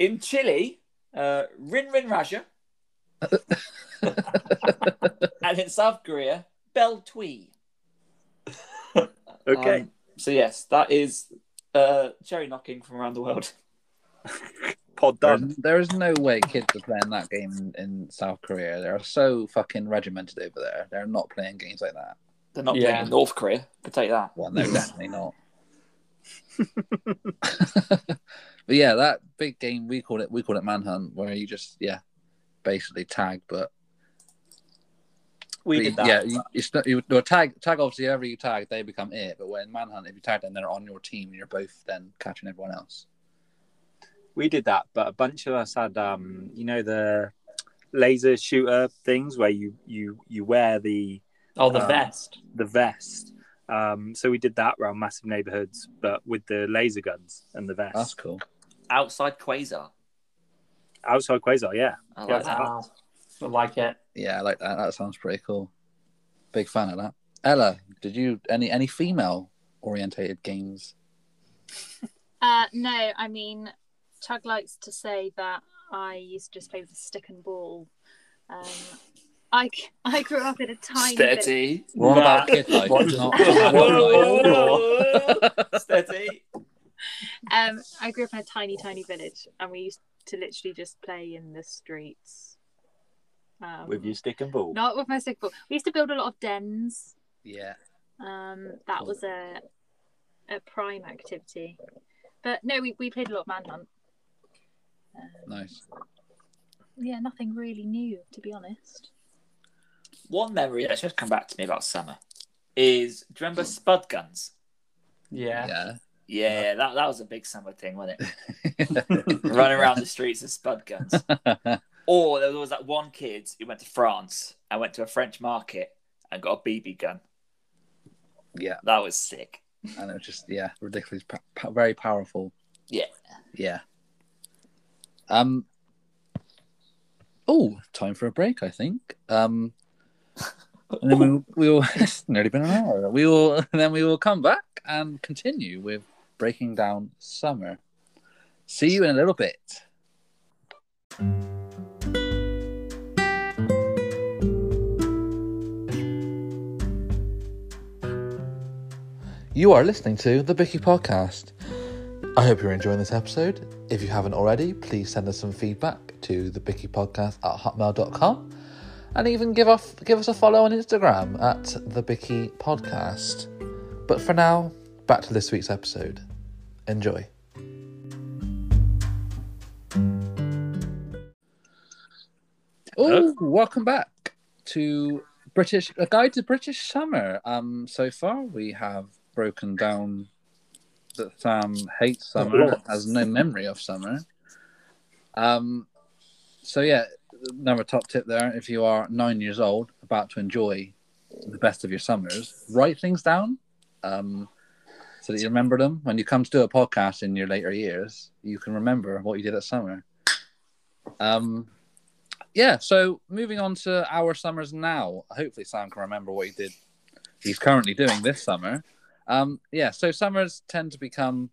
in Chile, uh, Rin Rin Raja. and in South Korea, Bell Twee. okay. Um, so yes, that is uh, cherry knocking from around the world. Pod There is, done. there is no way kids are playing that game in, in South Korea. They're so fucking regimented over there. They're not playing games like that. They're not Yeah. playing in North Korea. I can tell that. Well, no, definitely not. but yeah, that big game we call it we call it manhunt, where you just yeah, basically tag, but We but did that. Yeah, you, it's not, you do a tag. Tag obviously, whoever you tag, they become it. But when manhunt, if you tag them, they're on your team, and you're both then catching everyone else. We did that, but a bunch of us had um, you know, the laser shooter things where you you you wear the Oh, the Um, vest. the vest. Um, so we did that around massive neighborhoods, but with the laser guns and the vest. That's cool. Outside Quasar. Outside Quasar, yeah. I Yeah, like that. Wow. I like it. Yeah, I like that. That sounds pretty cool. Big fan of that. Ella, did you any any female orientated games? Uh, no, I mean, Chug likes to say that I used to just play with a stick and ball. Um, I, I grew up in a tiny village. Steady. We're on about kid life, What? not Whoa, whoa, adult life. whoa, whoa. Steady. Um, I grew up in a tiny, tiny village, and we used to literally just play in the streets. Um, With your stick and ball. Not with my stick ball. We used to build a lot of dens. Yeah. Um, that was a a prime activity. But no, we, we played a lot of Manhunt. Um, Nice. yeah, nothing really new, to be honest. One memory that's just come back to me about summer is do you remember Spud Guns? Yeah. Yeah. Yeah, that, that was a big summer thing, wasn't it? Running around the streets with Spud Guns. Or there was that one kid who went to France and went to a French market and got a BB gun. yeah. That was sick. And it was just yeah, ridiculous, very powerful. Yeah. Yeah. Um. Oh, time for a break. I think. Um. And then we we will. It's nearly been an hour. We will. Then we will come back and continue with breaking down summer. See you in a little bit. You are listening to the Bicky Podcast. I hope you're enjoying this episode. If you haven't already, please send us some feedback to the Bicky Podcast at hotmail.com and even give off give us a follow on Instagram at the Bicky Podcast. But for now, back to this week's episode. Enjoy. Oh, welcome back to British a guide to British summer. Um, so far we have broken down that Sam hates summer, has no memory of summer. Um, so yeah, another top tip there: if you are nine years old, about to enjoy the best of your summers, write things down, um, so that you remember them when you come to do a podcast in your later years. You can remember what you did at summer. Um, yeah. So moving on to our summers now. Hopefully, Sam can remember what he did. He's currently doing this summer. Um, yeah. So summers tend to become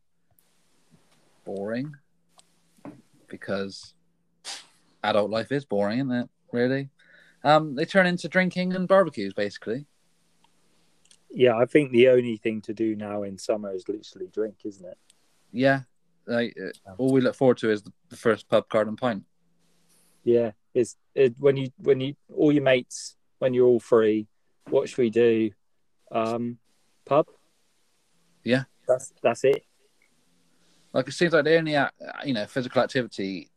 boring because adult life is boring, isn't it? Really. Um, they turn into drinking and barbecues, basically. Yeah, I think the only thing to do now in summer is literally drink, isn't it? Yeah. Like, uh, all we look forward to is the, the first pub card and pint. Yeah, it's it, when you when you all your mates when you're all free. What should we do? Um, pub. Yeah. that's that's it. Like it seems like the only uh, you know physical activity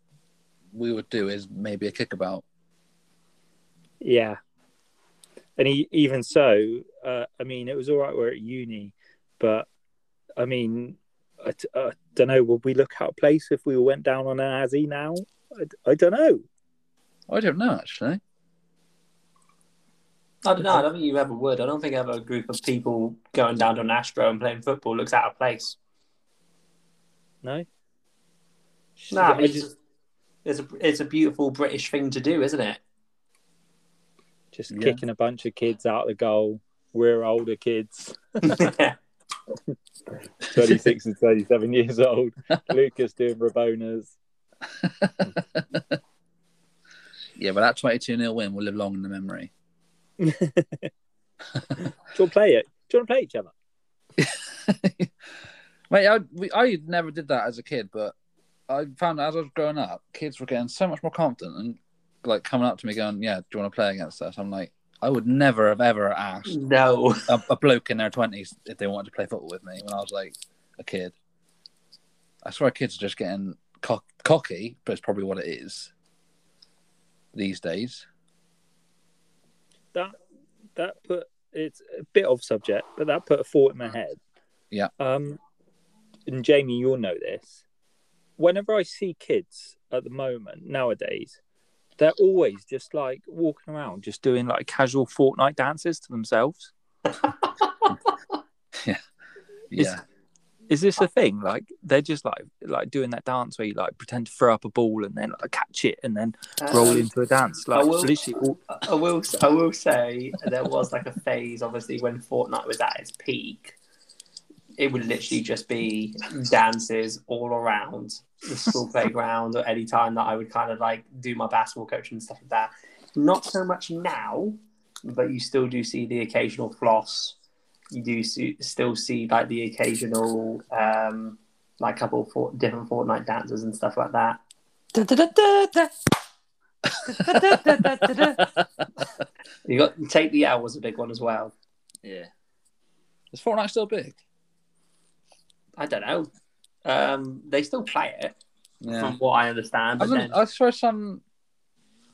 we would do is maybe a kickabout. Yeah, and he, even so, uh, I mean, it was all right. We're at uni, but I mean, I, t- I don't know. Would we look out of place if we went down on an Azzy now? I, I don't know. I don't know actually. I don't know. I don't think you ever would. I don't think ever a group of people going down to an Astro and playing football looks out of place. No. No, I I mean, just it's a it's a beautiful British thing to do, isn't it? Just Yeah. kicking a bunch of kids out the goal. We're older kids, twenty six and thirty seven years old. Lucas doing Rabonas. Yeah, but that twenty-two 0 win will live long in the memory. Do you want to play it? Do you want to play each other? Mate, I, we, I never did that as a kid, but I found as I was growing up, kids were getting so much more confident and like coming up to me going, "Yeah, do you want to play against us?" I'm like, I would never have ever asked no. a, a bloke in their twenties if they wanted to play football with me when I was like a kid. I swear, kids are just getting cock- cocky, but it's probably what it is these days. that that put it's a bit off subject, but that put a thought in my head. Yeah. Um, and Jamie, you'll know this. Whenever I see kids at the moment nowadays, they're always just like walking around, just doing like casual Fortnite dances to themselves. Yeah. Yeah. Is this a thing? Like they're just like like doing that dance where you like pretend to throw up a ball and then like catch it and then roll Um, into a dance. I Like will- literally, all, I will. I will say there was like a phase, obviously, when Fortnite was at its peak. It would literally just be dances all around the school playground, or any time that I would kind of like do my basketball coaching and stuff like that. Not so much now, but you still do see the occasional floss. You do see, still see like the occasional um, like couple of for, different Fortnite dances and stuff like that. You got take the L was a big one as well. Yeah. Is Fortnite still big? I don't know. Um, they still play it, Yeah. from what I understand. But then, I swear some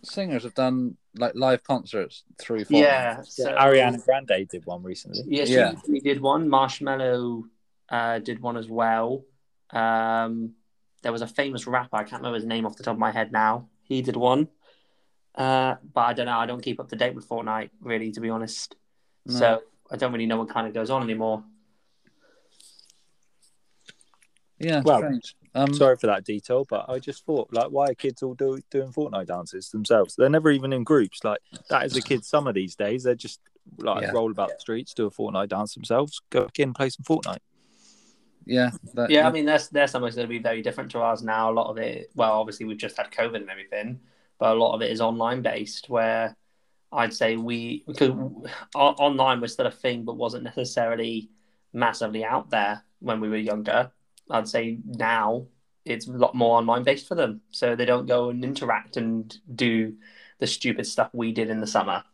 singers have done like live concerts through Fortnite. yeah, so, Ariana Grande did one recently. yeah, she Yeah. did one. Marshmello uh, did one as well. Um, there was a famous rapper. I can't remember his name off the top of my head now. He did one. Uh, but I don't know. I don't keep up to date with Fortnite, really, to be honest. No. So I don't really know what kind of goes on anymore. Yeah. Well, strange. Um, Sorry for that detail, but I just thought, like, why are kids all do, doing Fortnite dances themselves? They're never even in groups. Like, that is a kid's summer these days. They're just like Yeah. roll about the streets, do a Fortnite dance themselves, go back in and play some Fortnite. Yeah. That, Yeah, I mean, their their summer's going to be very different to ours now. A lot of it, well, obviously we've just had COVID and everything, but a lot of it is online based. Where I'd say we because online was still a thing, but wasn't necessarily massively out there when we were younger. I'd say now it's a lot more online based for them, so they don't go and interact and do the stupid stuff we did in the summer.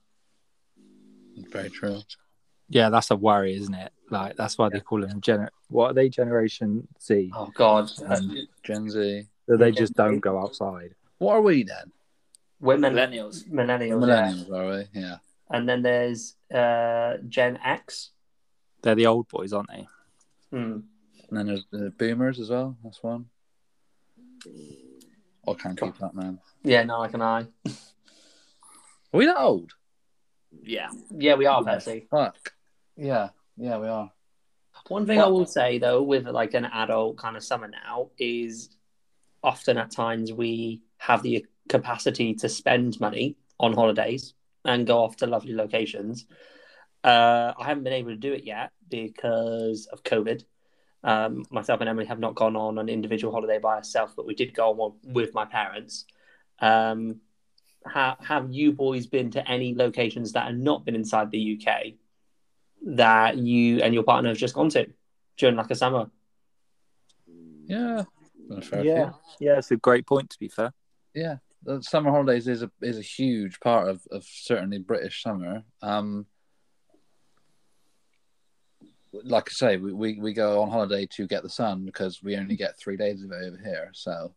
very true. Yeah, that's a worry, isn't it? Like, that's why they call them gener. What are they? Generation Z. Oh God, Um, Gen Z. So they just don't go outside. What are we then? women, Millennials. millennials, yeah. Millennials, are we? Yeah. and then there's uh, Gen X. They're the old boys, aren't they? Hmm. And then there's the boomers as well. That's one. I can't keep that, man. Yeah, no, I can I. Are we that old? Yeah. Yeah, we are, Percy. Fuck. Yeah. Yeah, we are. One thing I will say though, with like an adult kind of summer now, is often at times we have the capacity to spend money on holidays and go off to lovely locations. Uh, I haven't been able to do it yet because of COVID. Um, myself and Emily have not gone on an individual holiday by ourselves, but we did go on one with my parents. Um, ha- have you boys been to any locations that have not been inside the UK that you and your partner have just gone to during like a summer? Yeah. Been Yeah. Yeah, it's a great point, to be fair. Yeah. The summer holidays is a is a huge part of, of certainly British summer. Um like I say, we, we, we go on holiday to get the sun because we only get three days of it over here. So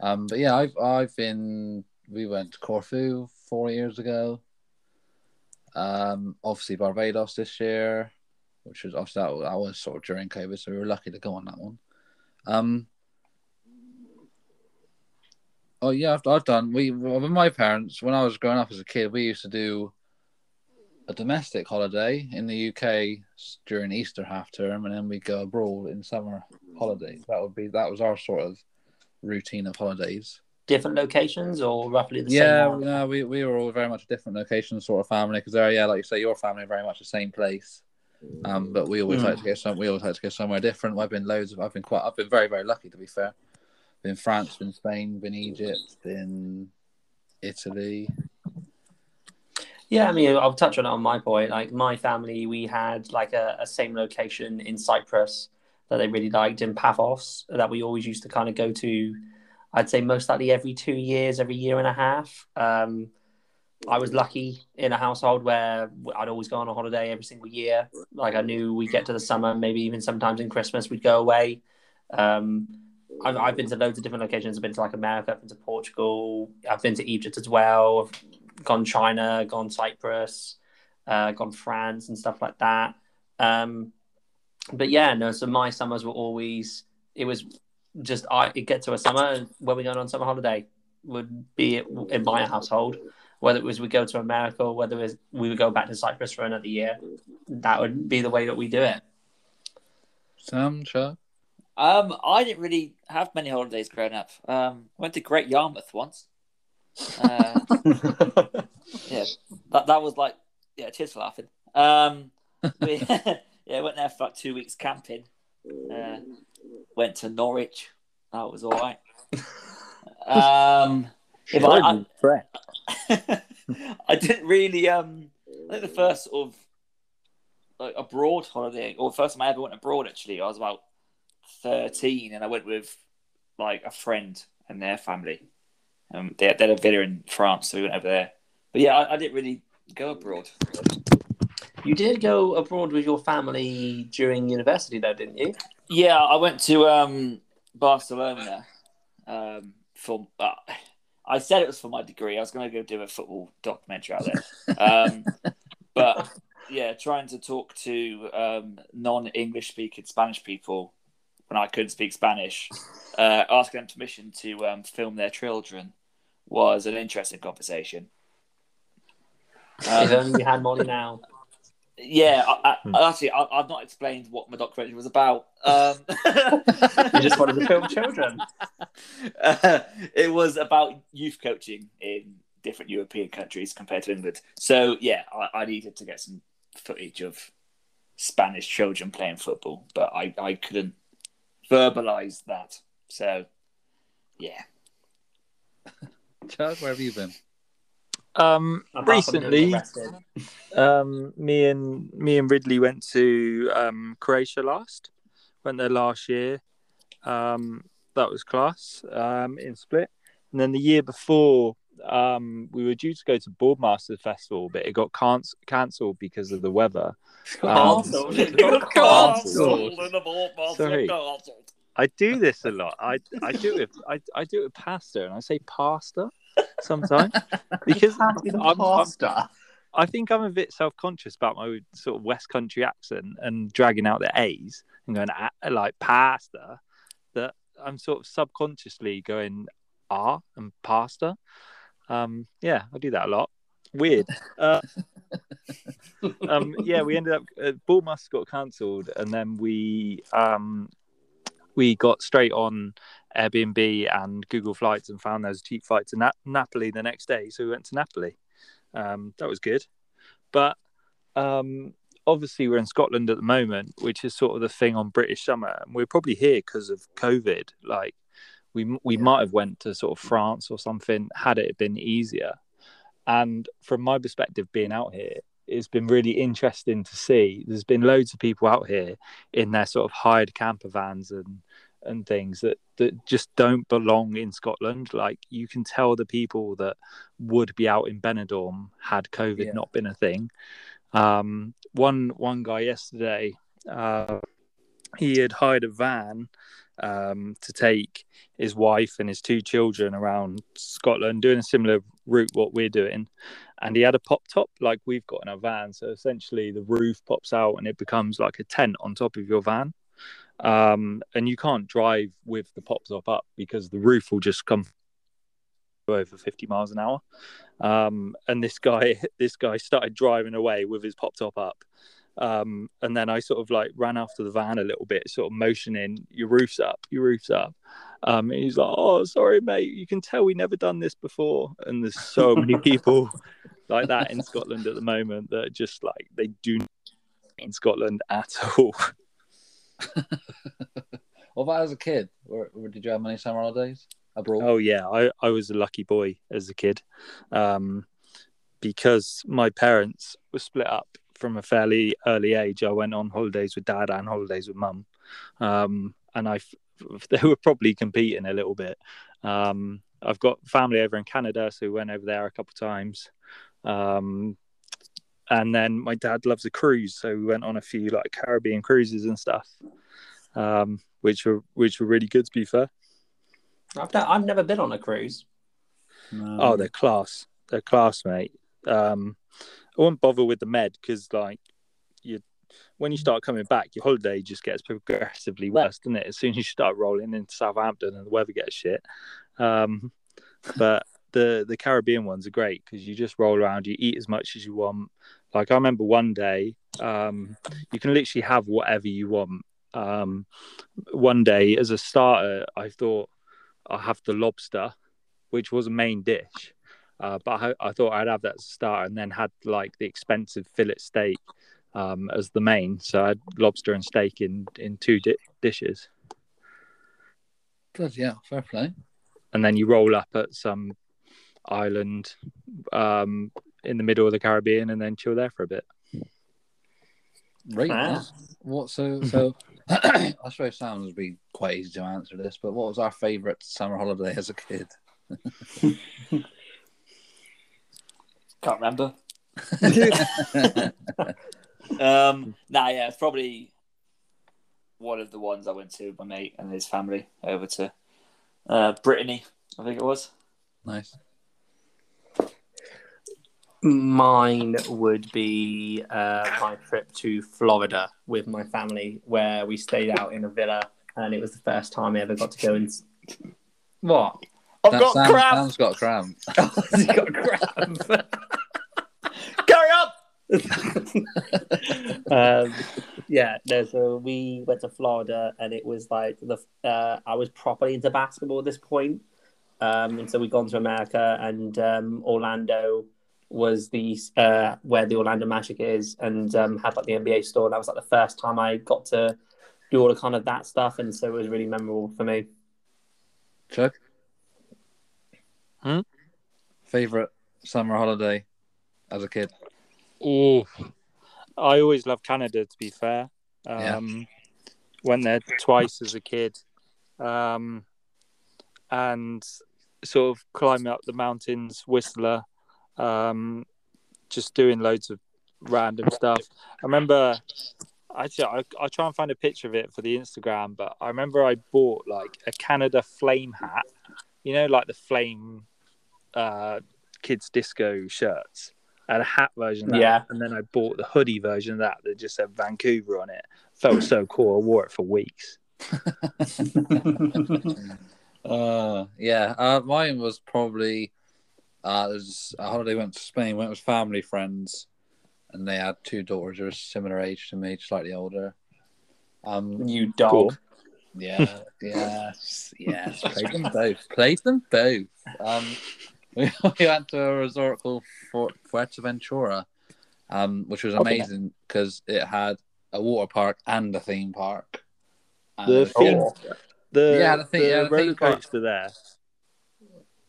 um but yeah, I've I've been we went to Corfu four years ago. Um obviously Barbados this year, which was obviously that, that was sort of during COVID, so we were lucky to go on that one. Um Oh yeah, I've, I've done. We with my parents when I was growing up as a kid, we used to do a domestic holiday in the UK during Easter half term, and then we go abroad in summer holidays. That would be that was our sort of routine of holidays. Different locations or roughly the yeah, same? no, we we were all very much a different location sort of family because they're yeah, like you say, your family are very much the same place. Um, but we always Mm. like to go some. We always like to go somewhere different. I've been loads of. I've been quite. I've been very very lucky to be fair. Been France, been Spain, been Egypt, been Italy. Yeah, I mean, I'll touch on it on my point. Like my family, we had like a, a same location in Cyprus that they really liked in Paphos that we always used to kind of go to. I'd say most likely every two years, every year and a half. Um, I was lucky in a household where I'd always go on a holiday every single year. Like I knew we'd get to the summer, maybe even sometimes in Christmas we'd go away. Um, I've, I've been to loads of different locations. I've been to like America, I've been to Portugal, I've been to Egypt as well. I've gone China, gone Cyprus, uh, gone France, and stuff like that. Um, but yeah, no. So my summers were always it was just I it get to a summer and when we going on summer holiday. would be in my household. Whether it was we go to America or whether it was we would go back to Cyprus for another year, that would be the way that we do it. Sam, Chug? Um, I didn't really have many holidays growing up. Um, went to Great Yarmouth once. Uh, yeah, that that was like yeah. Cheers for laughing. Um, we, yeah, went there for like two weeks camping. Uh, went to Norwich. That was all right. Um, but I, I-. I didn't really. Um, I think the first sort of like abroad holiday, or first time I ever went abroad. Actually, I was about thirteen, and I went with like a friend and their family. Um, they, they had a villa in France, so we went over there. But yeah, I, I didn't really go abroad. You did go abroad with your family during university, though, didn't you? Yeah, I went to um, Barcelona um, for. Uh, I said it was for my degree. I was going to go do a football documentary out there, um, but yeah, trying to talk to um, non-English speaking Spanish people when I couldn't speak Spanish, uh, asking them permission to um, film their children was an interesting conversation. if Um, only you had Molly now. yeah, I, I, actually, I, I've not explained what my documentary was about. Um, You just wanted to film children. Uh, it was about youth coaching in different European countries compared to England. So yeah, I, I needed to get some footage of Spanish children playing football, but I, I couldn't verbalize that. So yeah, Chug, where have you been? Um, Apart from being recently, um, me and me and Ridley went to um, Croatia last. Went there last year. Um, that was class um, in Split. And then the year before, um, we were due to go to Boardmasters Festival, but it got can- cancelled because of the weather. Um, Cancelled. Cancelled. Sorry. I do this a lot. I I do it. With, I I do it with pasta, and I say pasta sometimes because I'm, I'm, pasta. I think I'm a bit self conscious about my sort of West Country accent and dragging out the A's and going "Ah," like pasta. That I'm sort of subconsciously going ah and pasta. Um, yeah, I do that a lot. Weird. Uh, um, yeah, we ended up uh, Bournemouth got cancelled, and then we um, we got straight on Airbnb and Google Flights and found there was a cheap flight to Na- Napoli the next day, so we went to Napoli. Um, that was good, but um, obviously we're in Scotland at the moment, which is sort of the thing on British summer, and we're probably here because of COVID. Like we we might have went to sort of France or something had it been easier. And from my perspective, being out here, it's been really interesting to see. There's been loads of people out here in their sort of hired camper vans and and things that that just don't belong in Scotland. Like you can tell the people that would be out in Benidorm had COVID Yeah. not been a thing. Um, one one guy yesterday, uh, he had hired a van um, to take his wife and his two children around Scotland, doing a similar route what we're doing. And he had a pop top like we've got in our van. So essentially, the roof pops out and it becomes like a tent on top of your van. Um, and you can't drive with the pop top up because the roof will just come over 50 miles an hour. Um, and this guy, this guy started driving away with his pop top up. Um, and then I sort of like ran after the van a little bit, sort of motioning, "Your roof's up, your roof's up." Um, and he's like, "Oh, sorry, mate. You can tell we never done this before." And there's so many people like that in Scotland at the moment that just like they do in Scotland at all. What about as a kid? Or, or did you have many summer holidays abroad? Oh yeah, I, I was a lucky boy as a kid, um, because my parents were split up from a fairly early age. I went on holidays with dad and holidays with mum, um, and I they were probably competing a little bit. Um, I've got family over in Canada, so we went over there a couple of times. Um, and then my dad loves a cruise, so we went on a few like Caribbean cruises and stuff, um, which were which were really good to be fair. I've, I've never been on a cruise. No. Oh, they're class. They're class, mate. Um, I won't bother with the med because, like, you when you start coming back, your holiday just gets progressively worse, doesn't it? As soon as you start rolling into Southampton and the weather gets shit. Um, but the the Caribbean ones are great because you just roll around, you eat as much as you want. Like I remember one day, um, you can literally have whatever you want. Um, one day, as a starter, I thought I'll have the lobster, which was a main dish, uh, but I, I thought I'd have that as a starter, and then had like the expensive fillet steak um, as the main. So I had lobster and steak in in two di- dishes, Bloody hell, fair play. and then you roll up at some island um, in the middle of the Caribbean, and then chill there for a bit. Right. Wow. yeah. What so so I suppose Sam would be quite easy to answer this, but what was our favourite summer holiday as a kid? Can't remember. Um, nah, yeah, it's probably one of the ones I went to with my mate and his family over to uh, Brittany, I think it was. nice. Mine would be uh, my trip to Florida with my family, where we stayed out in a villa, and it was the first time I ever got to go and. What? I've Sam- got Sam- crab. Sam's got cramp. you got crab. Carry up. um, yeah, no, so we went to Florida, and it was like the uh, I was properly into basketball at this point, um, and so we'd gone to America, and um, Orlando was the uh, where the Orlando Magic is, and um, had like the NBA store. That was like the first time I got to do all the kind of that stuff, and so it was really memorable for me. Chug? Hmm? Favourite summer holiday as a kid? Oh, I always loved Canada. To be fair, Yeah. um, went there twice as a kid, um, and sort of climbing up the mountains, Whistler, um, just doing loads of random stuff. I remember. Actually, I, I try and find a picture of it for the Instagram, but I remember I bought like a Canada flame hat, you know, like the flame uh, kids disco shirts. I had a hat version of that, Yeah. and then I bought the hoodie version of that that just said Vancouver on it. Felt so cool. I wore it for weeks. Uh, yeah, uh, mine was probably uh, it was a holiday. Went to Spain. Went with family friends, and they had two daughters who were similar age to me, slightly older. Um, you dog. Cool. Yeah, yes, yes. Played them both. Played them both. Um, we, we went to a resort called Fort Fuerteventura, um, which was amazing because it had a water park and a theme park. And The theme- cool. The, Yeah, the thing- the yeah, the roller theme park. coaster there.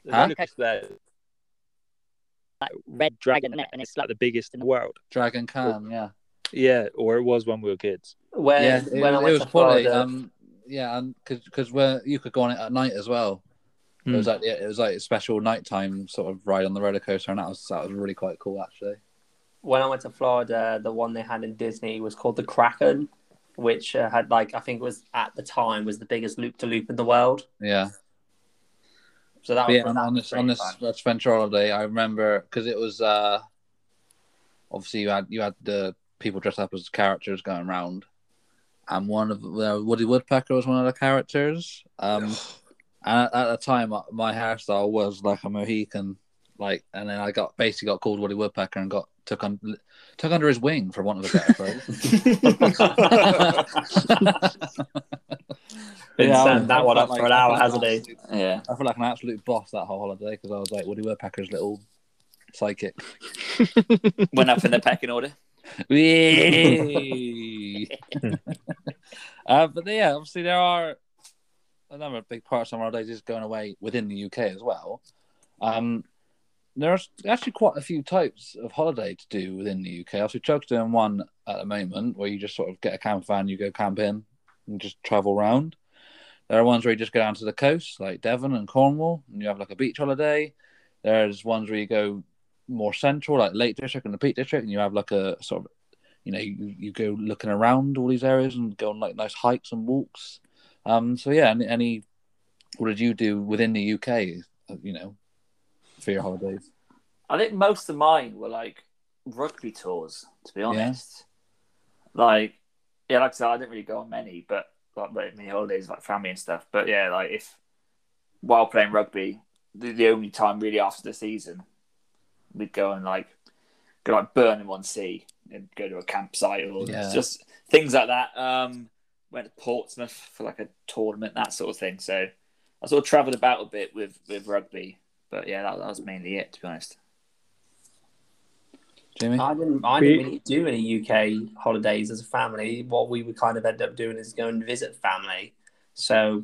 The Huh? roller coaster there, red dragon in and it's like like the biggest in the world. Dragon Khan, yeah. Yeah, or it was when we were kids. When, yeah, it, when I was- went it was to quality. Florida, Um, yeah, and because where you could go on it at night as well. It Hmm. was like it was like a special nighttime sort of ride on the roller coaster, and that was that was really quite cool actually. when I went to Florida, the one they had in Disney was called the Kraken, which uh, had like I think was at the time was the biggest loop to loop in the world. Yeah, So that But was yeah. On, that on this on this fun. adventure holiday, I remember because it was uh, obviously you had you had the people dressed up as characters going around, and one of uh, Woody Woodpecker was one of the characters. Um, and at, at the time, uh, my hairstyle was like a Mohican, like, and then I got basically got called Woody Woodpecker and got took on took under his wing for want of a better phrase. Been Yeah, I- that one felt up for an hour, felt hasn't he? Yeah. I feel like an absolute boss that whole holiday because I was like Woody Woodpecker's little psychic. Went up in the pecking order. Uh, but yeah, obviously there are a number of big parts of our holidays is going away within the UK as well. Um, there's actually quite a few types of holiday to do within the UK. Obviously, Chug's doing one at the moment where you just sort of get a camper van, you go camping, and just travel around. There are ones where you just go down to the coast, like Devon and Cornwall, and you have like a beach holiday. There's ones where you go more central, like Lake District and the Peak District, and you have like a sort of, you know, you, you go looking around all these areas and go on like nice hikes and walks. Um, so yeah, any, any what did you do within the UK? uh, You know, for your holidays? I think most of mine were like rugby tours, to be honest. Like, yeah, like I said, I didn't really go on many, but like many holidays, like family and stuff. But yeah, like if while playing rugby, the, the only time really after the season we'd go and like go like Burnham on Sea and go to a campsite or Yeah. just things like that. Um, went to Portsmouth for like a tournament, that sort of thing. So I sort of travelled about a bit with with rugby, but yeah, that, that was mainly it to be honest. Jimmy? I didn't. I didn't really do any UK holidays as a family. What we would kind of end up doing is go and visit family. So,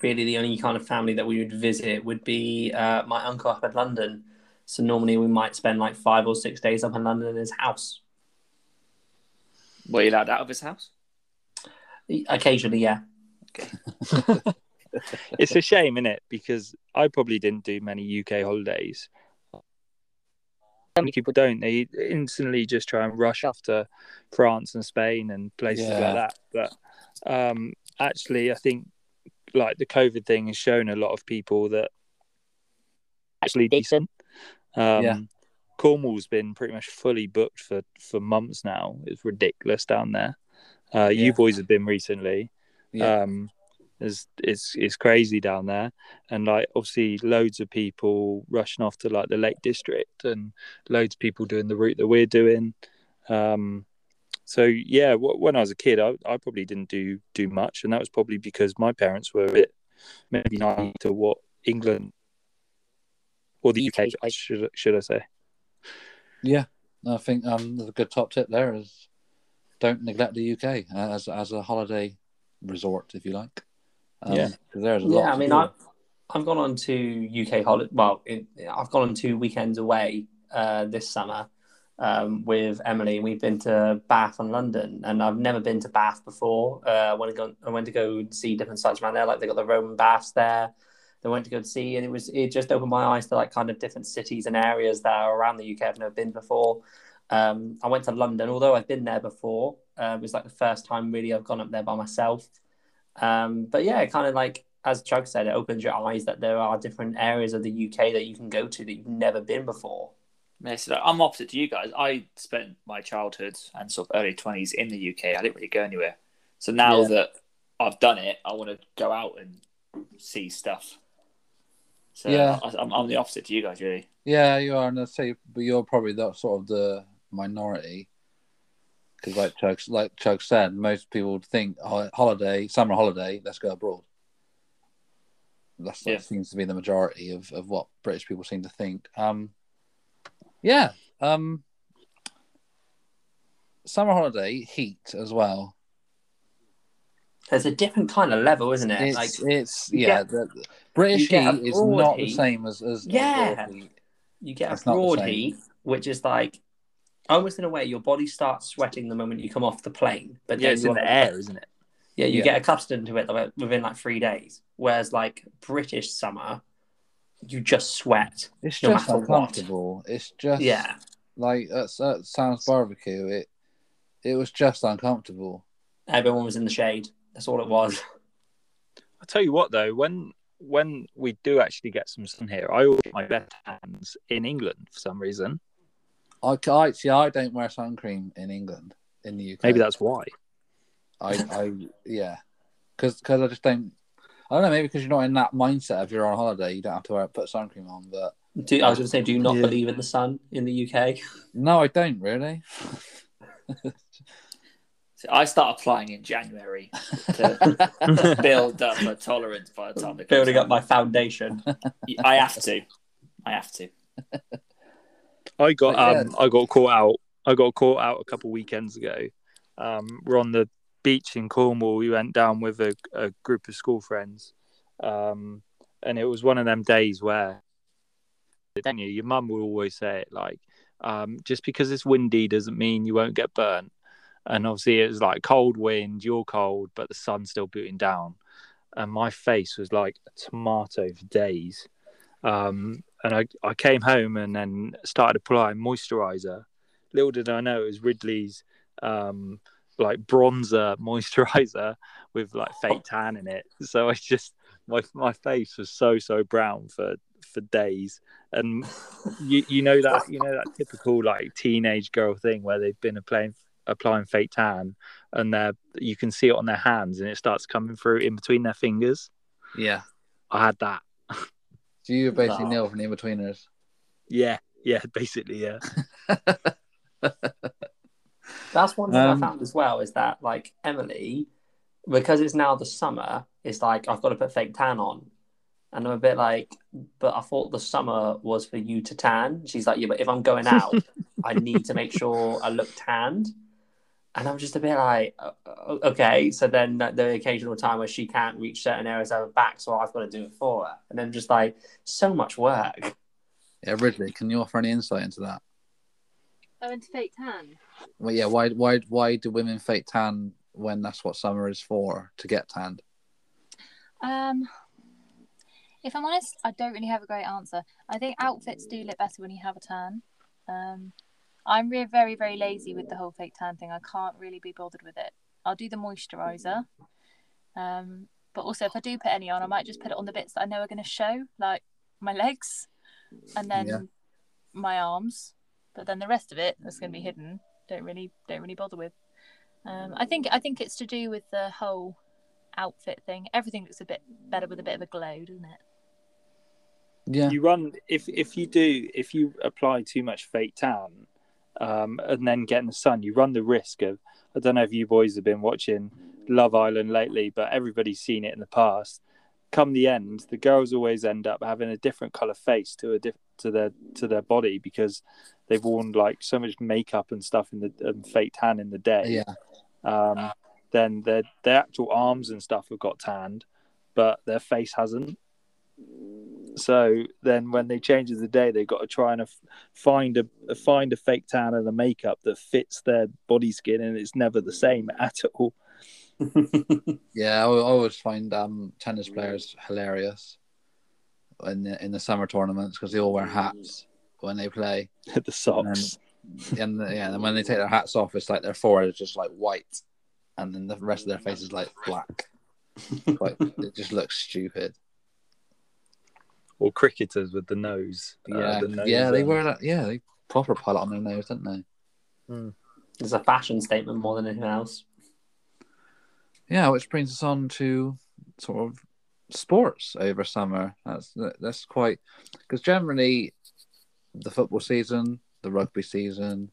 really, the only kind of family that we would visit would be uh, my uncle up in London. So normally we might spend like five or six days up in London in his house. Were you allowed out of his house? Occasionally, yeah. it's a shame, isn't it? Because I probably didn't do many UK holidays. Many people don't. They instantly just try and rush after France and Spain and places Yeah. like that. But um, actually, I think like the COVID thing has shown a lot of people that actually decent. Um, Yeah. Cornwall's been pretty much fully booked for for months now. It's ridiculous down there. Uh, Yeah. You boys have been recently. Yeah. Um, it's it's it's crazy down there, and like obviously loads of people rushing off to like the Lake District, and loads of people doing the route that we're doing. Um, so yeah, w- when I was a kid, I, I probably didn't do do much, and that was probably because my parents were a bit maybe naive to what England or the UK should should I say? Yeah, I think um, the good top tip there is don't neglect the UK as as a holiday resort, if you like. Um, Yeah. 'cause there's a lot. Yeah, I mean, do. I, I've gone on to UK holiday. Well, it, I've gone on two weekends away uh, this summer um, with Emily. We've been to Bath and London, and I've never been to Bath before. Uh, I went to go, I went to go see different sites around there. Like they got the Roman baths there. They went to go see, and it was it just opened my eyes to like kind of different cities and areas that are around the UK I've never been before. Um, I went to London, although I've been there before. Uh, it was like the first time really I've gone up there by myself. Um, but yeah, kind of like as Chug said, it opens your eyes that there are different areas of the UK that you can go to that you've never been before. Yeah, so I'm opposite to you guys. I spent my childhood and sort of early twenties in the UK. I didn't really go anywhere. So now Yeah. that I've done it, I want to go out and see stuff. So Yeah. I, I'm, I'm the opposite to you guys, really. Yeah, you are, and I'd say, but you're probably that sort of the minority. Because, like Chug, like Chug said, most people would think oh, holiday, summer holiday, let's go abroad. That's, that Yeah. seems to be the majority of, of what British people seem to think. Um, yeah, um, summer holiday heat as well. There's a different kind of level, isn't it? It's like it's yeah, get- the, the British you get a heat is not the same as as Yeah. Heat. you get That's a broad heat, which is like almost in a way your body starts sweating the moment you come off the plane. But Yeah, then it's in the air, isn't it? Yeah, you Yeah. get accustomed to it within like three days. Whereas like British summer, you just sweat. It's No just matter what. uncomfortable. It's just Yeah. like uh, that's that sounds barbecue. It it was just uncomfortable. Everyone was in the shade. That's all it was. I tell you what, though, when when we do actually get some sun here, I always get my best hands in England for some reason. I, I see. I don't wear sun cream in England. In the UK, Maybe that's why. I I yeah, because because I just don't. I don't know. Maybe because you're not in that mindset. If you're on holiday, you don't have to wear put sun cream on. But Do, I was going to say, do you not Yeah. believe in the sun in the UK? no, I don't really. So I start applying in January to build up a tolerance by the time it comes Building up out. my foundation. I have to. I have to. I got yeah. um I got caught out. I got caught out a couple weekends ago. Um, we're on the beach in Cornwall. We went down with a, a group of school friends, um, and it was one of them days where, don't you? Your mum will always say it like, um, just because it's windy doesn't mean you won't get burnt. And obviously, it was like cold wind. You're cold, but the sun's still beating down, and my face was like a tomato for days. Um, and I, I came home and then started applying moisturizer. Little did I know it was Ridley's um, like bronzer moisturizer with like fake tan in it. So I just my my face was so so brown for for days. And you you know that you know that typical like teenage girl thing where they've been applying applying fake tan and they you can see it on their hands and it starts coming through in between their fingers. Yeah, I had that. So you're basically No. Neil from the Inbetweeners. Yeah, yeah, basically, yeah. That's one thing Um, I found as well is that like Emily, because it's now the summer, it's like I've got to put fake tan on. And I'm a bit like, but I thought the summer was for you to tan. She's like, yeah, but if I'm going out, I need to make sure I look tanned. And I'm just a bit like, okay. So then the- the occasional time where she can't reach certain areas of her back, so I've got to do it for her. And then just like, so much work. Yeah, Ridley, can you offer any insight into that? Oh, into fake tan. Well, yeah, why why why do women fake tan when that's what summer is for to get tanned? Um, if I'm honest, I don't really have a great answer. I think outfits do look better when you have a tan. Um, I'm re- very, very lazy with the whole fake tan thing. I can't really be bothered with it. I'll do the moisturizer. Um, but also, if I do put any on, I might just put it on the bits that I know are going to show, like my legs and then Yeah. my arms. But then the rest of it that's going to be hidden. Don't really, don't really bother with. Um, I think, I think it's to do with the whole outfit thing. Everything looks a bit better with a bit of a glow, doesn't it? Yeah, You run if if you do if you apply too much fake tan, um, and then get in the sun, you run the risk of. I don't know if you boys have been watching Love Island lately, but everybody's seen it in the past. Come the end, the girls always end up having a different color face to a diff- to their to their body because they've worn like so much makeup and stuff in the and fake tan in the day. yeah, um, then their their actual arms and stuff have got tanned, but their face hasn't. So then, when they change the day, they've got to try and find a find a fake tan and a makeup that fits their body skin, and it's never the same at all. yeah. I al- always find um tennis players hilarious in the, in the summer tournaments because they all wear hats when they play, the socks. and yeah, and when they take their hats off, it's like their forehead is just like white, and then the rest of their face is like black. Quite, it just looks stupid. Or cricketers with the nose. uh, Yeah, the nose, yeah, they um, wear that. Yeah, they proper pilot on their nose, don't they? It's a fashion statement more than anything else. Yeah, which brings us on to sort of sports over summer. That's that's quite because generally the football season, the rugby season,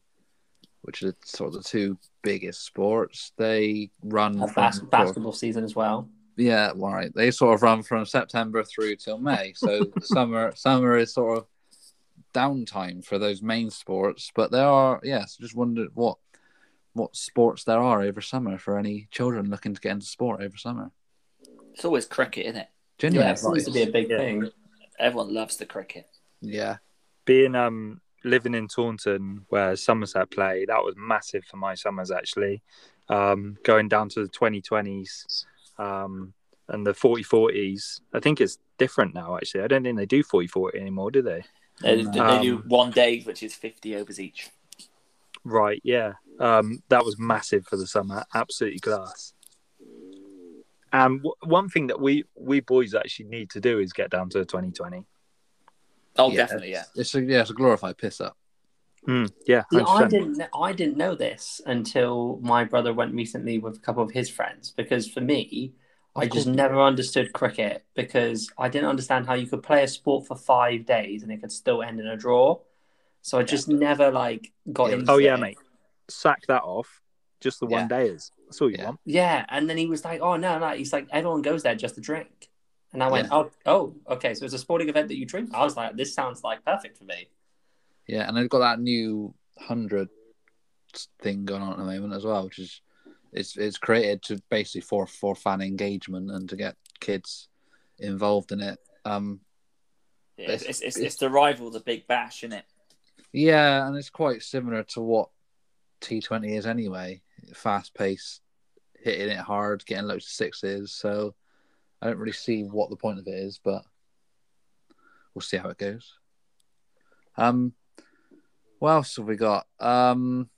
which are sort of the two biggest sports, they run A bas- basketball season as well. Yeah, right. They sort of run from September through till May. So summer summer is sort of downtime for those main sports. But there are yes, just wondered what what sports there are over summer for any children looking to get into sport over summer. It's always cricket, isn't it? Genuine yeah, it seems to be a big Yeah. thing. Everyone loves the cricket. Yeah. being um living in Taunton where Somerset play, that was massive for my summers actually. Um, going down to the 2020s um, and the 40 40s. I think it's different now actually. I don't think they do 40 40 anymore, do they? They, Um, do one day, which is 50 overs each. Right, yeah. Um, that was massive for the summer. Absolutely class. And w- one thing that we we boys actually need to do is get down to 2020. Oh, Yeah, definitely, yeah. It's a yeah, it's a glorified piss up. Mm, yeah, Yeah, I didn't. I didn't know this until my brother went recently with a couple of his friends. Because for me, I just never understood cricket because I didn't understand how you could play a sport for five days and it could still end in a draw. So I just never like got Yeah. into Oh yeah, it. mate. Sack that off. Just the one Yeah. dayers. That's all you Yeah. want. Yeah, and then he was like, "Oh no, no!" He's like, "Everyone goes there just to drink," and I went, "Oh, oh, okay." So it's a sporting event that you drink. I was like, "This sounds like perfect for me." Yeah, and they've got that new hundred thing going on at the moment as well, which is it's it's created to basically for for fan engagement and to get kids involved in it. Um, yeah it's, it's, it's, it's the rival, the Big Bash, isn't it? yeah, and it's quite similar to what T Twenty is anyway. Fast paced, hitting it hard, getting loads of sixes. So I don't really see what the point of it is, but we'll see how it goes. Um, what else have we got? Um,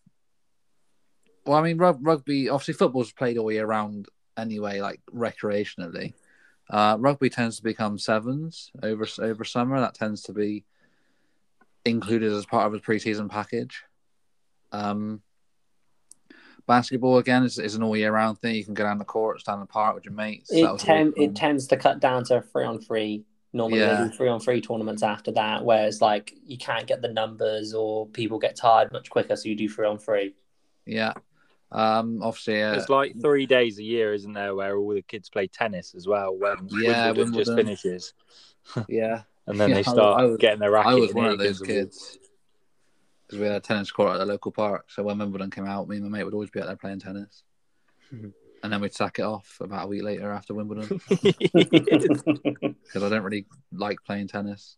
well, I mean, rug- rugby. Obviously, football's played all year round anyway, like recreationally. Uh, rugby tends to become sevens over over summer. That tends to be included as part of a preseason package. Um, basketball again is, is an all year round thing. You can go down the court, stand in the park with your mates. It ten- it tends to cut down to a three on three Normally Yeah. they do three on three tournaments after that, whereas like you can't get the numbers or people get tired much quicker, so you do three on three. Yeah. Um, obviously, uh, There's like three days a year, isn't there, where all the kids play tennis as well when Yeah, Wimbledon, just finishes, yeah. and then Yeah, they start I was- getting their racket. I was one of those against the wall. kids because we had a tennis court at the local park. So when Wimbledon came out, me and my mate would always be out there playing tennis, Mhm. And then we'd sack it off about a week later after Wimbledon because I don't really like playing tennis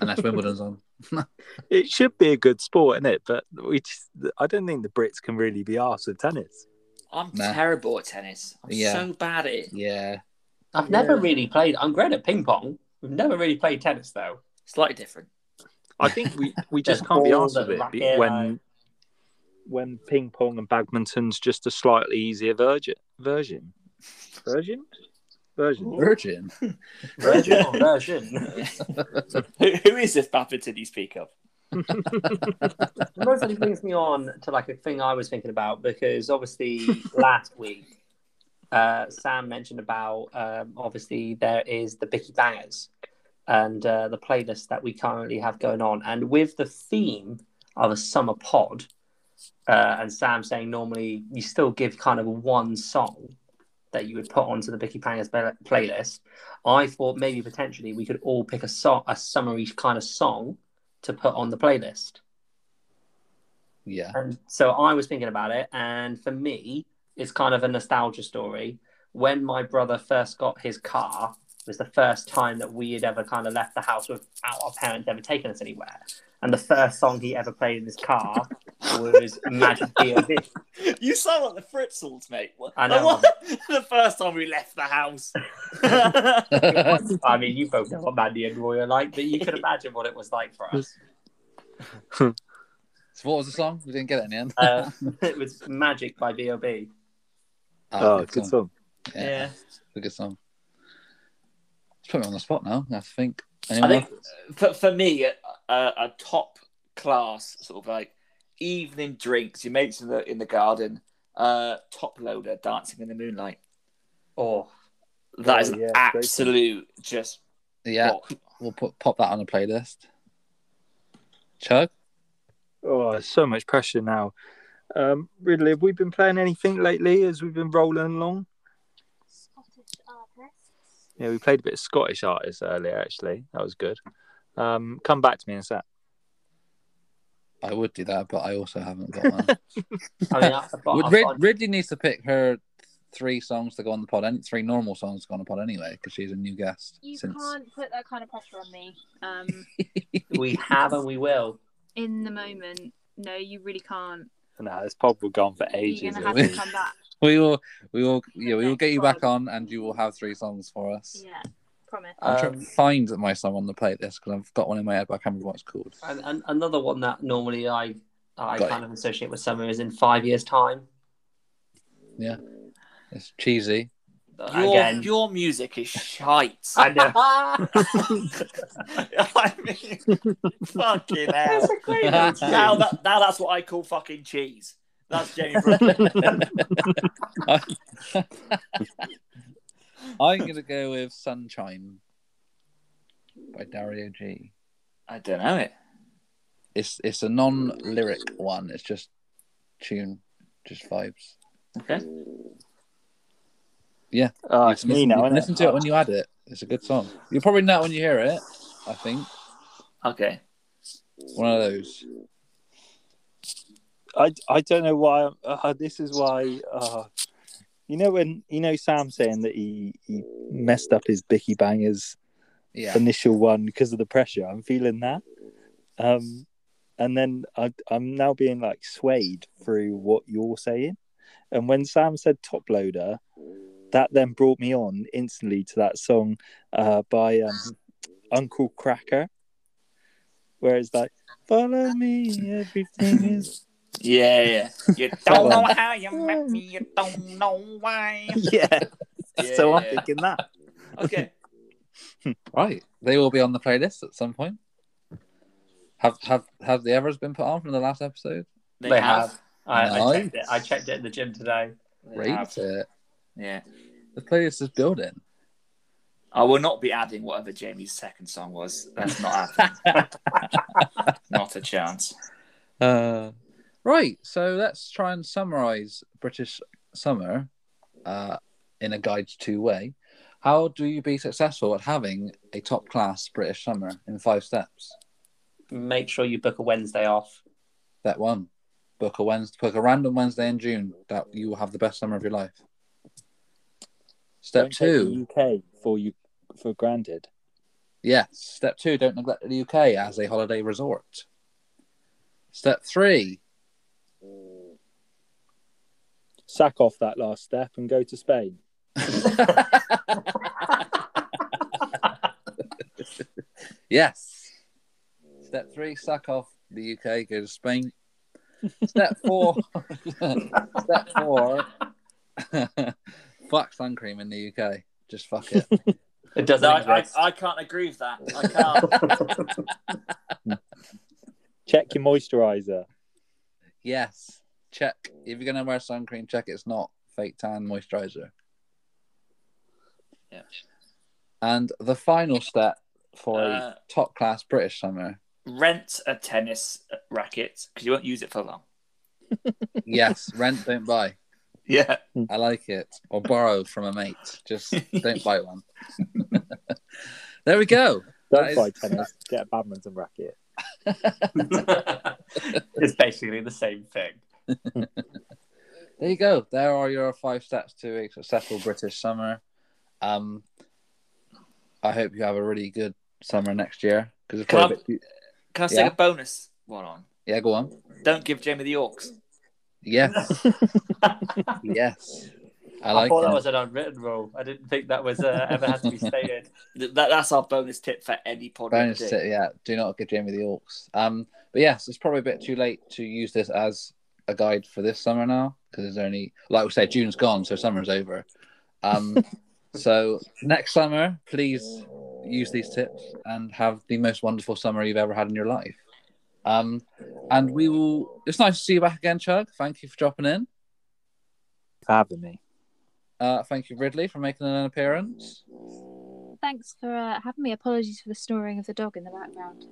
unless Wimbledon's on. it should be a good sport, isn't it? But we just, I don't think the Brits can really be asked with tennis. I'm Nah. terrible at tennis. I'm Yeah. so bad at it. Yeah, I've never really played. I'm great at ping pong. We've never really played tennis though. Slightly different. I think we, we just can't be balls asked with it when when ping pong and badminton's just a slightly easier version. Version. Version. Version. Virgin. Version or version. who, who is this badminton you speak of? It mostly brings me on to like a thing I was thinking about because obviously last week uh, Sam mentioned about um, obviously there is the Bicky Bangers and uh, the playlist that we currently have going on, and with the theme of a summer pod, uh, and Sam saying normally you still give kind of one song that you would put onto the Bicky Bangers play- playlist. I thought maybe potentially we could all pick a song, a summary kind of song to put on the playlist. Yeah. And so I was thinking about it, and for me, it's kind of a nostalgia story. When my brother first got his car, it was the first time that we had ever kind of left the house without our parents ever taking us anywhere. And the first song he ever played in his car was Magic B.O.B. You sound like the Fritzls, mate. What- I know. the first time we left the house. I mean, you both know what Mandy and Roy are like, but you can imagine what it was like for us. So what was the song? We didn't get it in the end. Uh, it was Magic by B.O.B. Oh, good song. Yeah, yeah. it's a good song. Let's put me on the spot now. I have to think. I think for, for me, a, a, a top class sort of like evening drinks, your mates in the in the garden, uh, Toploader dancing in the moonlight. Oh, That Oh, is an yeah, great absolute just Yeah, bop. we'll put pop that on the playlist. Chug. Oh, so much pressure now. Um, Ridley, have we been playing anything lately as we've been rolling along? Scottish artists. Yeah, we played a bit of Scottish artists earlier, actually. That was good. Um, come back to me in a sec. I would do that, but I also haven't got one. I mean, I, but Would Rid- Ridley needs to pick her three songs to go on the pod, and three normal songs to go on the pod anyway, because she's a new guest. You since can't put that kind of pressure on me. Um, we have and we will. in the moment, no, you really can't. No, this pod will go on for You're ages. gonna have isn't to come back. we will, we will, yeah, we will get you back on, and you will have three songs for us. Yeah, promise. I'm trying Um, to find my song on the playlist because I've got one in my head, but I can't remember what it's called. And, and another one that normally I I Got kind of associate with summer is in five years' time. Yeah, it's cheesy. Your, Again, your music is shite. I know. I mean, fucking hell. That's a great one. Now, that, now that's what I call fucking cheese. That's genuine. I'm gonna go with "Sunshine" by Dario G. I don't know it. It's it's a non-lyric one. It's just tune, just vibes. Okay. Yeah. Oh, You it's can me listen, now. you can innit? listen to it when you add it. It's a good song. You'll probably know it when you hear it. I think Okay. one of those. I, I don't know why. Uh, this is why. Uh, you know when you know Sam saying that he, he messed up his Bicky Bangers Yeah, initial one because of the pressure. I'm feeling that. Um, and then I, I'm now being like swayed through what you're saying. And when Sam said Toploader, that then brought me on instantly to that song uh, by um, Uncle Kracker, where it's like, "Follow me, everything is." Yeah, yeah. You don't know how you met me. You don't know why. yeah. so I'm thinking that. Okay. right. They will be on the playlist at some point. Have have have the others been put on from the last episode? They, They have. have. I, I checked it. I checked it at the gym today. They Rate have. it. Yeah. The playlist is building. I will not be adding whatever Jamie's second song was. That's not happening. not a chance. Uh, right, so let's try and summarize British summer uh, in a guide to way. How do you be successful at having a top class British summer in five steps? Make sure you book a Wednesday off. That one, book a Wednesday, book a random Wednesday in June. That you will have the best summer of your life. Step Don't take two, the UK for you for granted. yes. Step two, don't neglect the UK as a holiday resort. Step three, Sack off that last step and go to Spain. yes. Step three, sack off the UK, go to Spain. Step four, step four, fuck sun cream in the UK. Just fuck it. It doesn't No, I, I. I can't agree with that. I can't. Check your moisturizer. yes. Check if you're gonna wear sun cream, check it's not fake tan moisturizer. Yeah. And the final step for Uh, a top class British summer. Rent a tennis racket because you won't use it for long. Yes, rent, don't buy. Yeah. I like it. Or borrow from a mate. Just don't buy one. there we go. Don't That is- buy tennis. Get a badminton racket. it's basically the same thing. There you go. There are your five steps to a successful British summer. Um, I hope you have a really good summer next year because it's Can probably I- a bit Can I Yeah. stick a bonus one on? yeah. Go on. Don't give Jamie the Orcs. Yes, yes. I I, like thought it. that was an unwritten rule. I didn't think that was uh, ever had to be stated. That, that's our bonus tip for any pod. we Bonus tip, yeah. Do not give Jamie the Orcs. Um, but yes, it's probably a bit too late to use this as a guide for this summer now because there's only, like we said, June's gone, so summer's over. Um, so next summer, please use these tips and have the most wonderful summer you've ever had in your life. Um, and we will. It's nice to see you back again, Chug. Thank you for dropping in. For having me. Uh, thank you, Ridley, for making an appearance. Thanks for uh, having me. Apologies for the snoring of the dog in the background.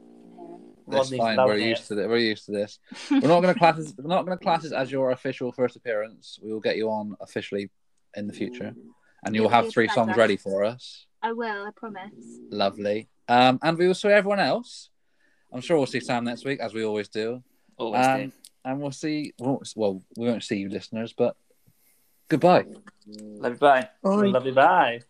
It's Rodney's fine. We're used it. to this. We're used to this. We're not going to class. This, we're not going to class this as your official first appearance. We will get you on officially in the future, and you'll have three songs pleasure. ready for us. I will. I promise. Lovely. Um, and we will see everyone else. I'm sure we'll see Sam next week, as we always do. Always Um, do. and we'll see. Well, well, we won't see you, listeners, but goodbye. Love you. Bye. Love you. Bye.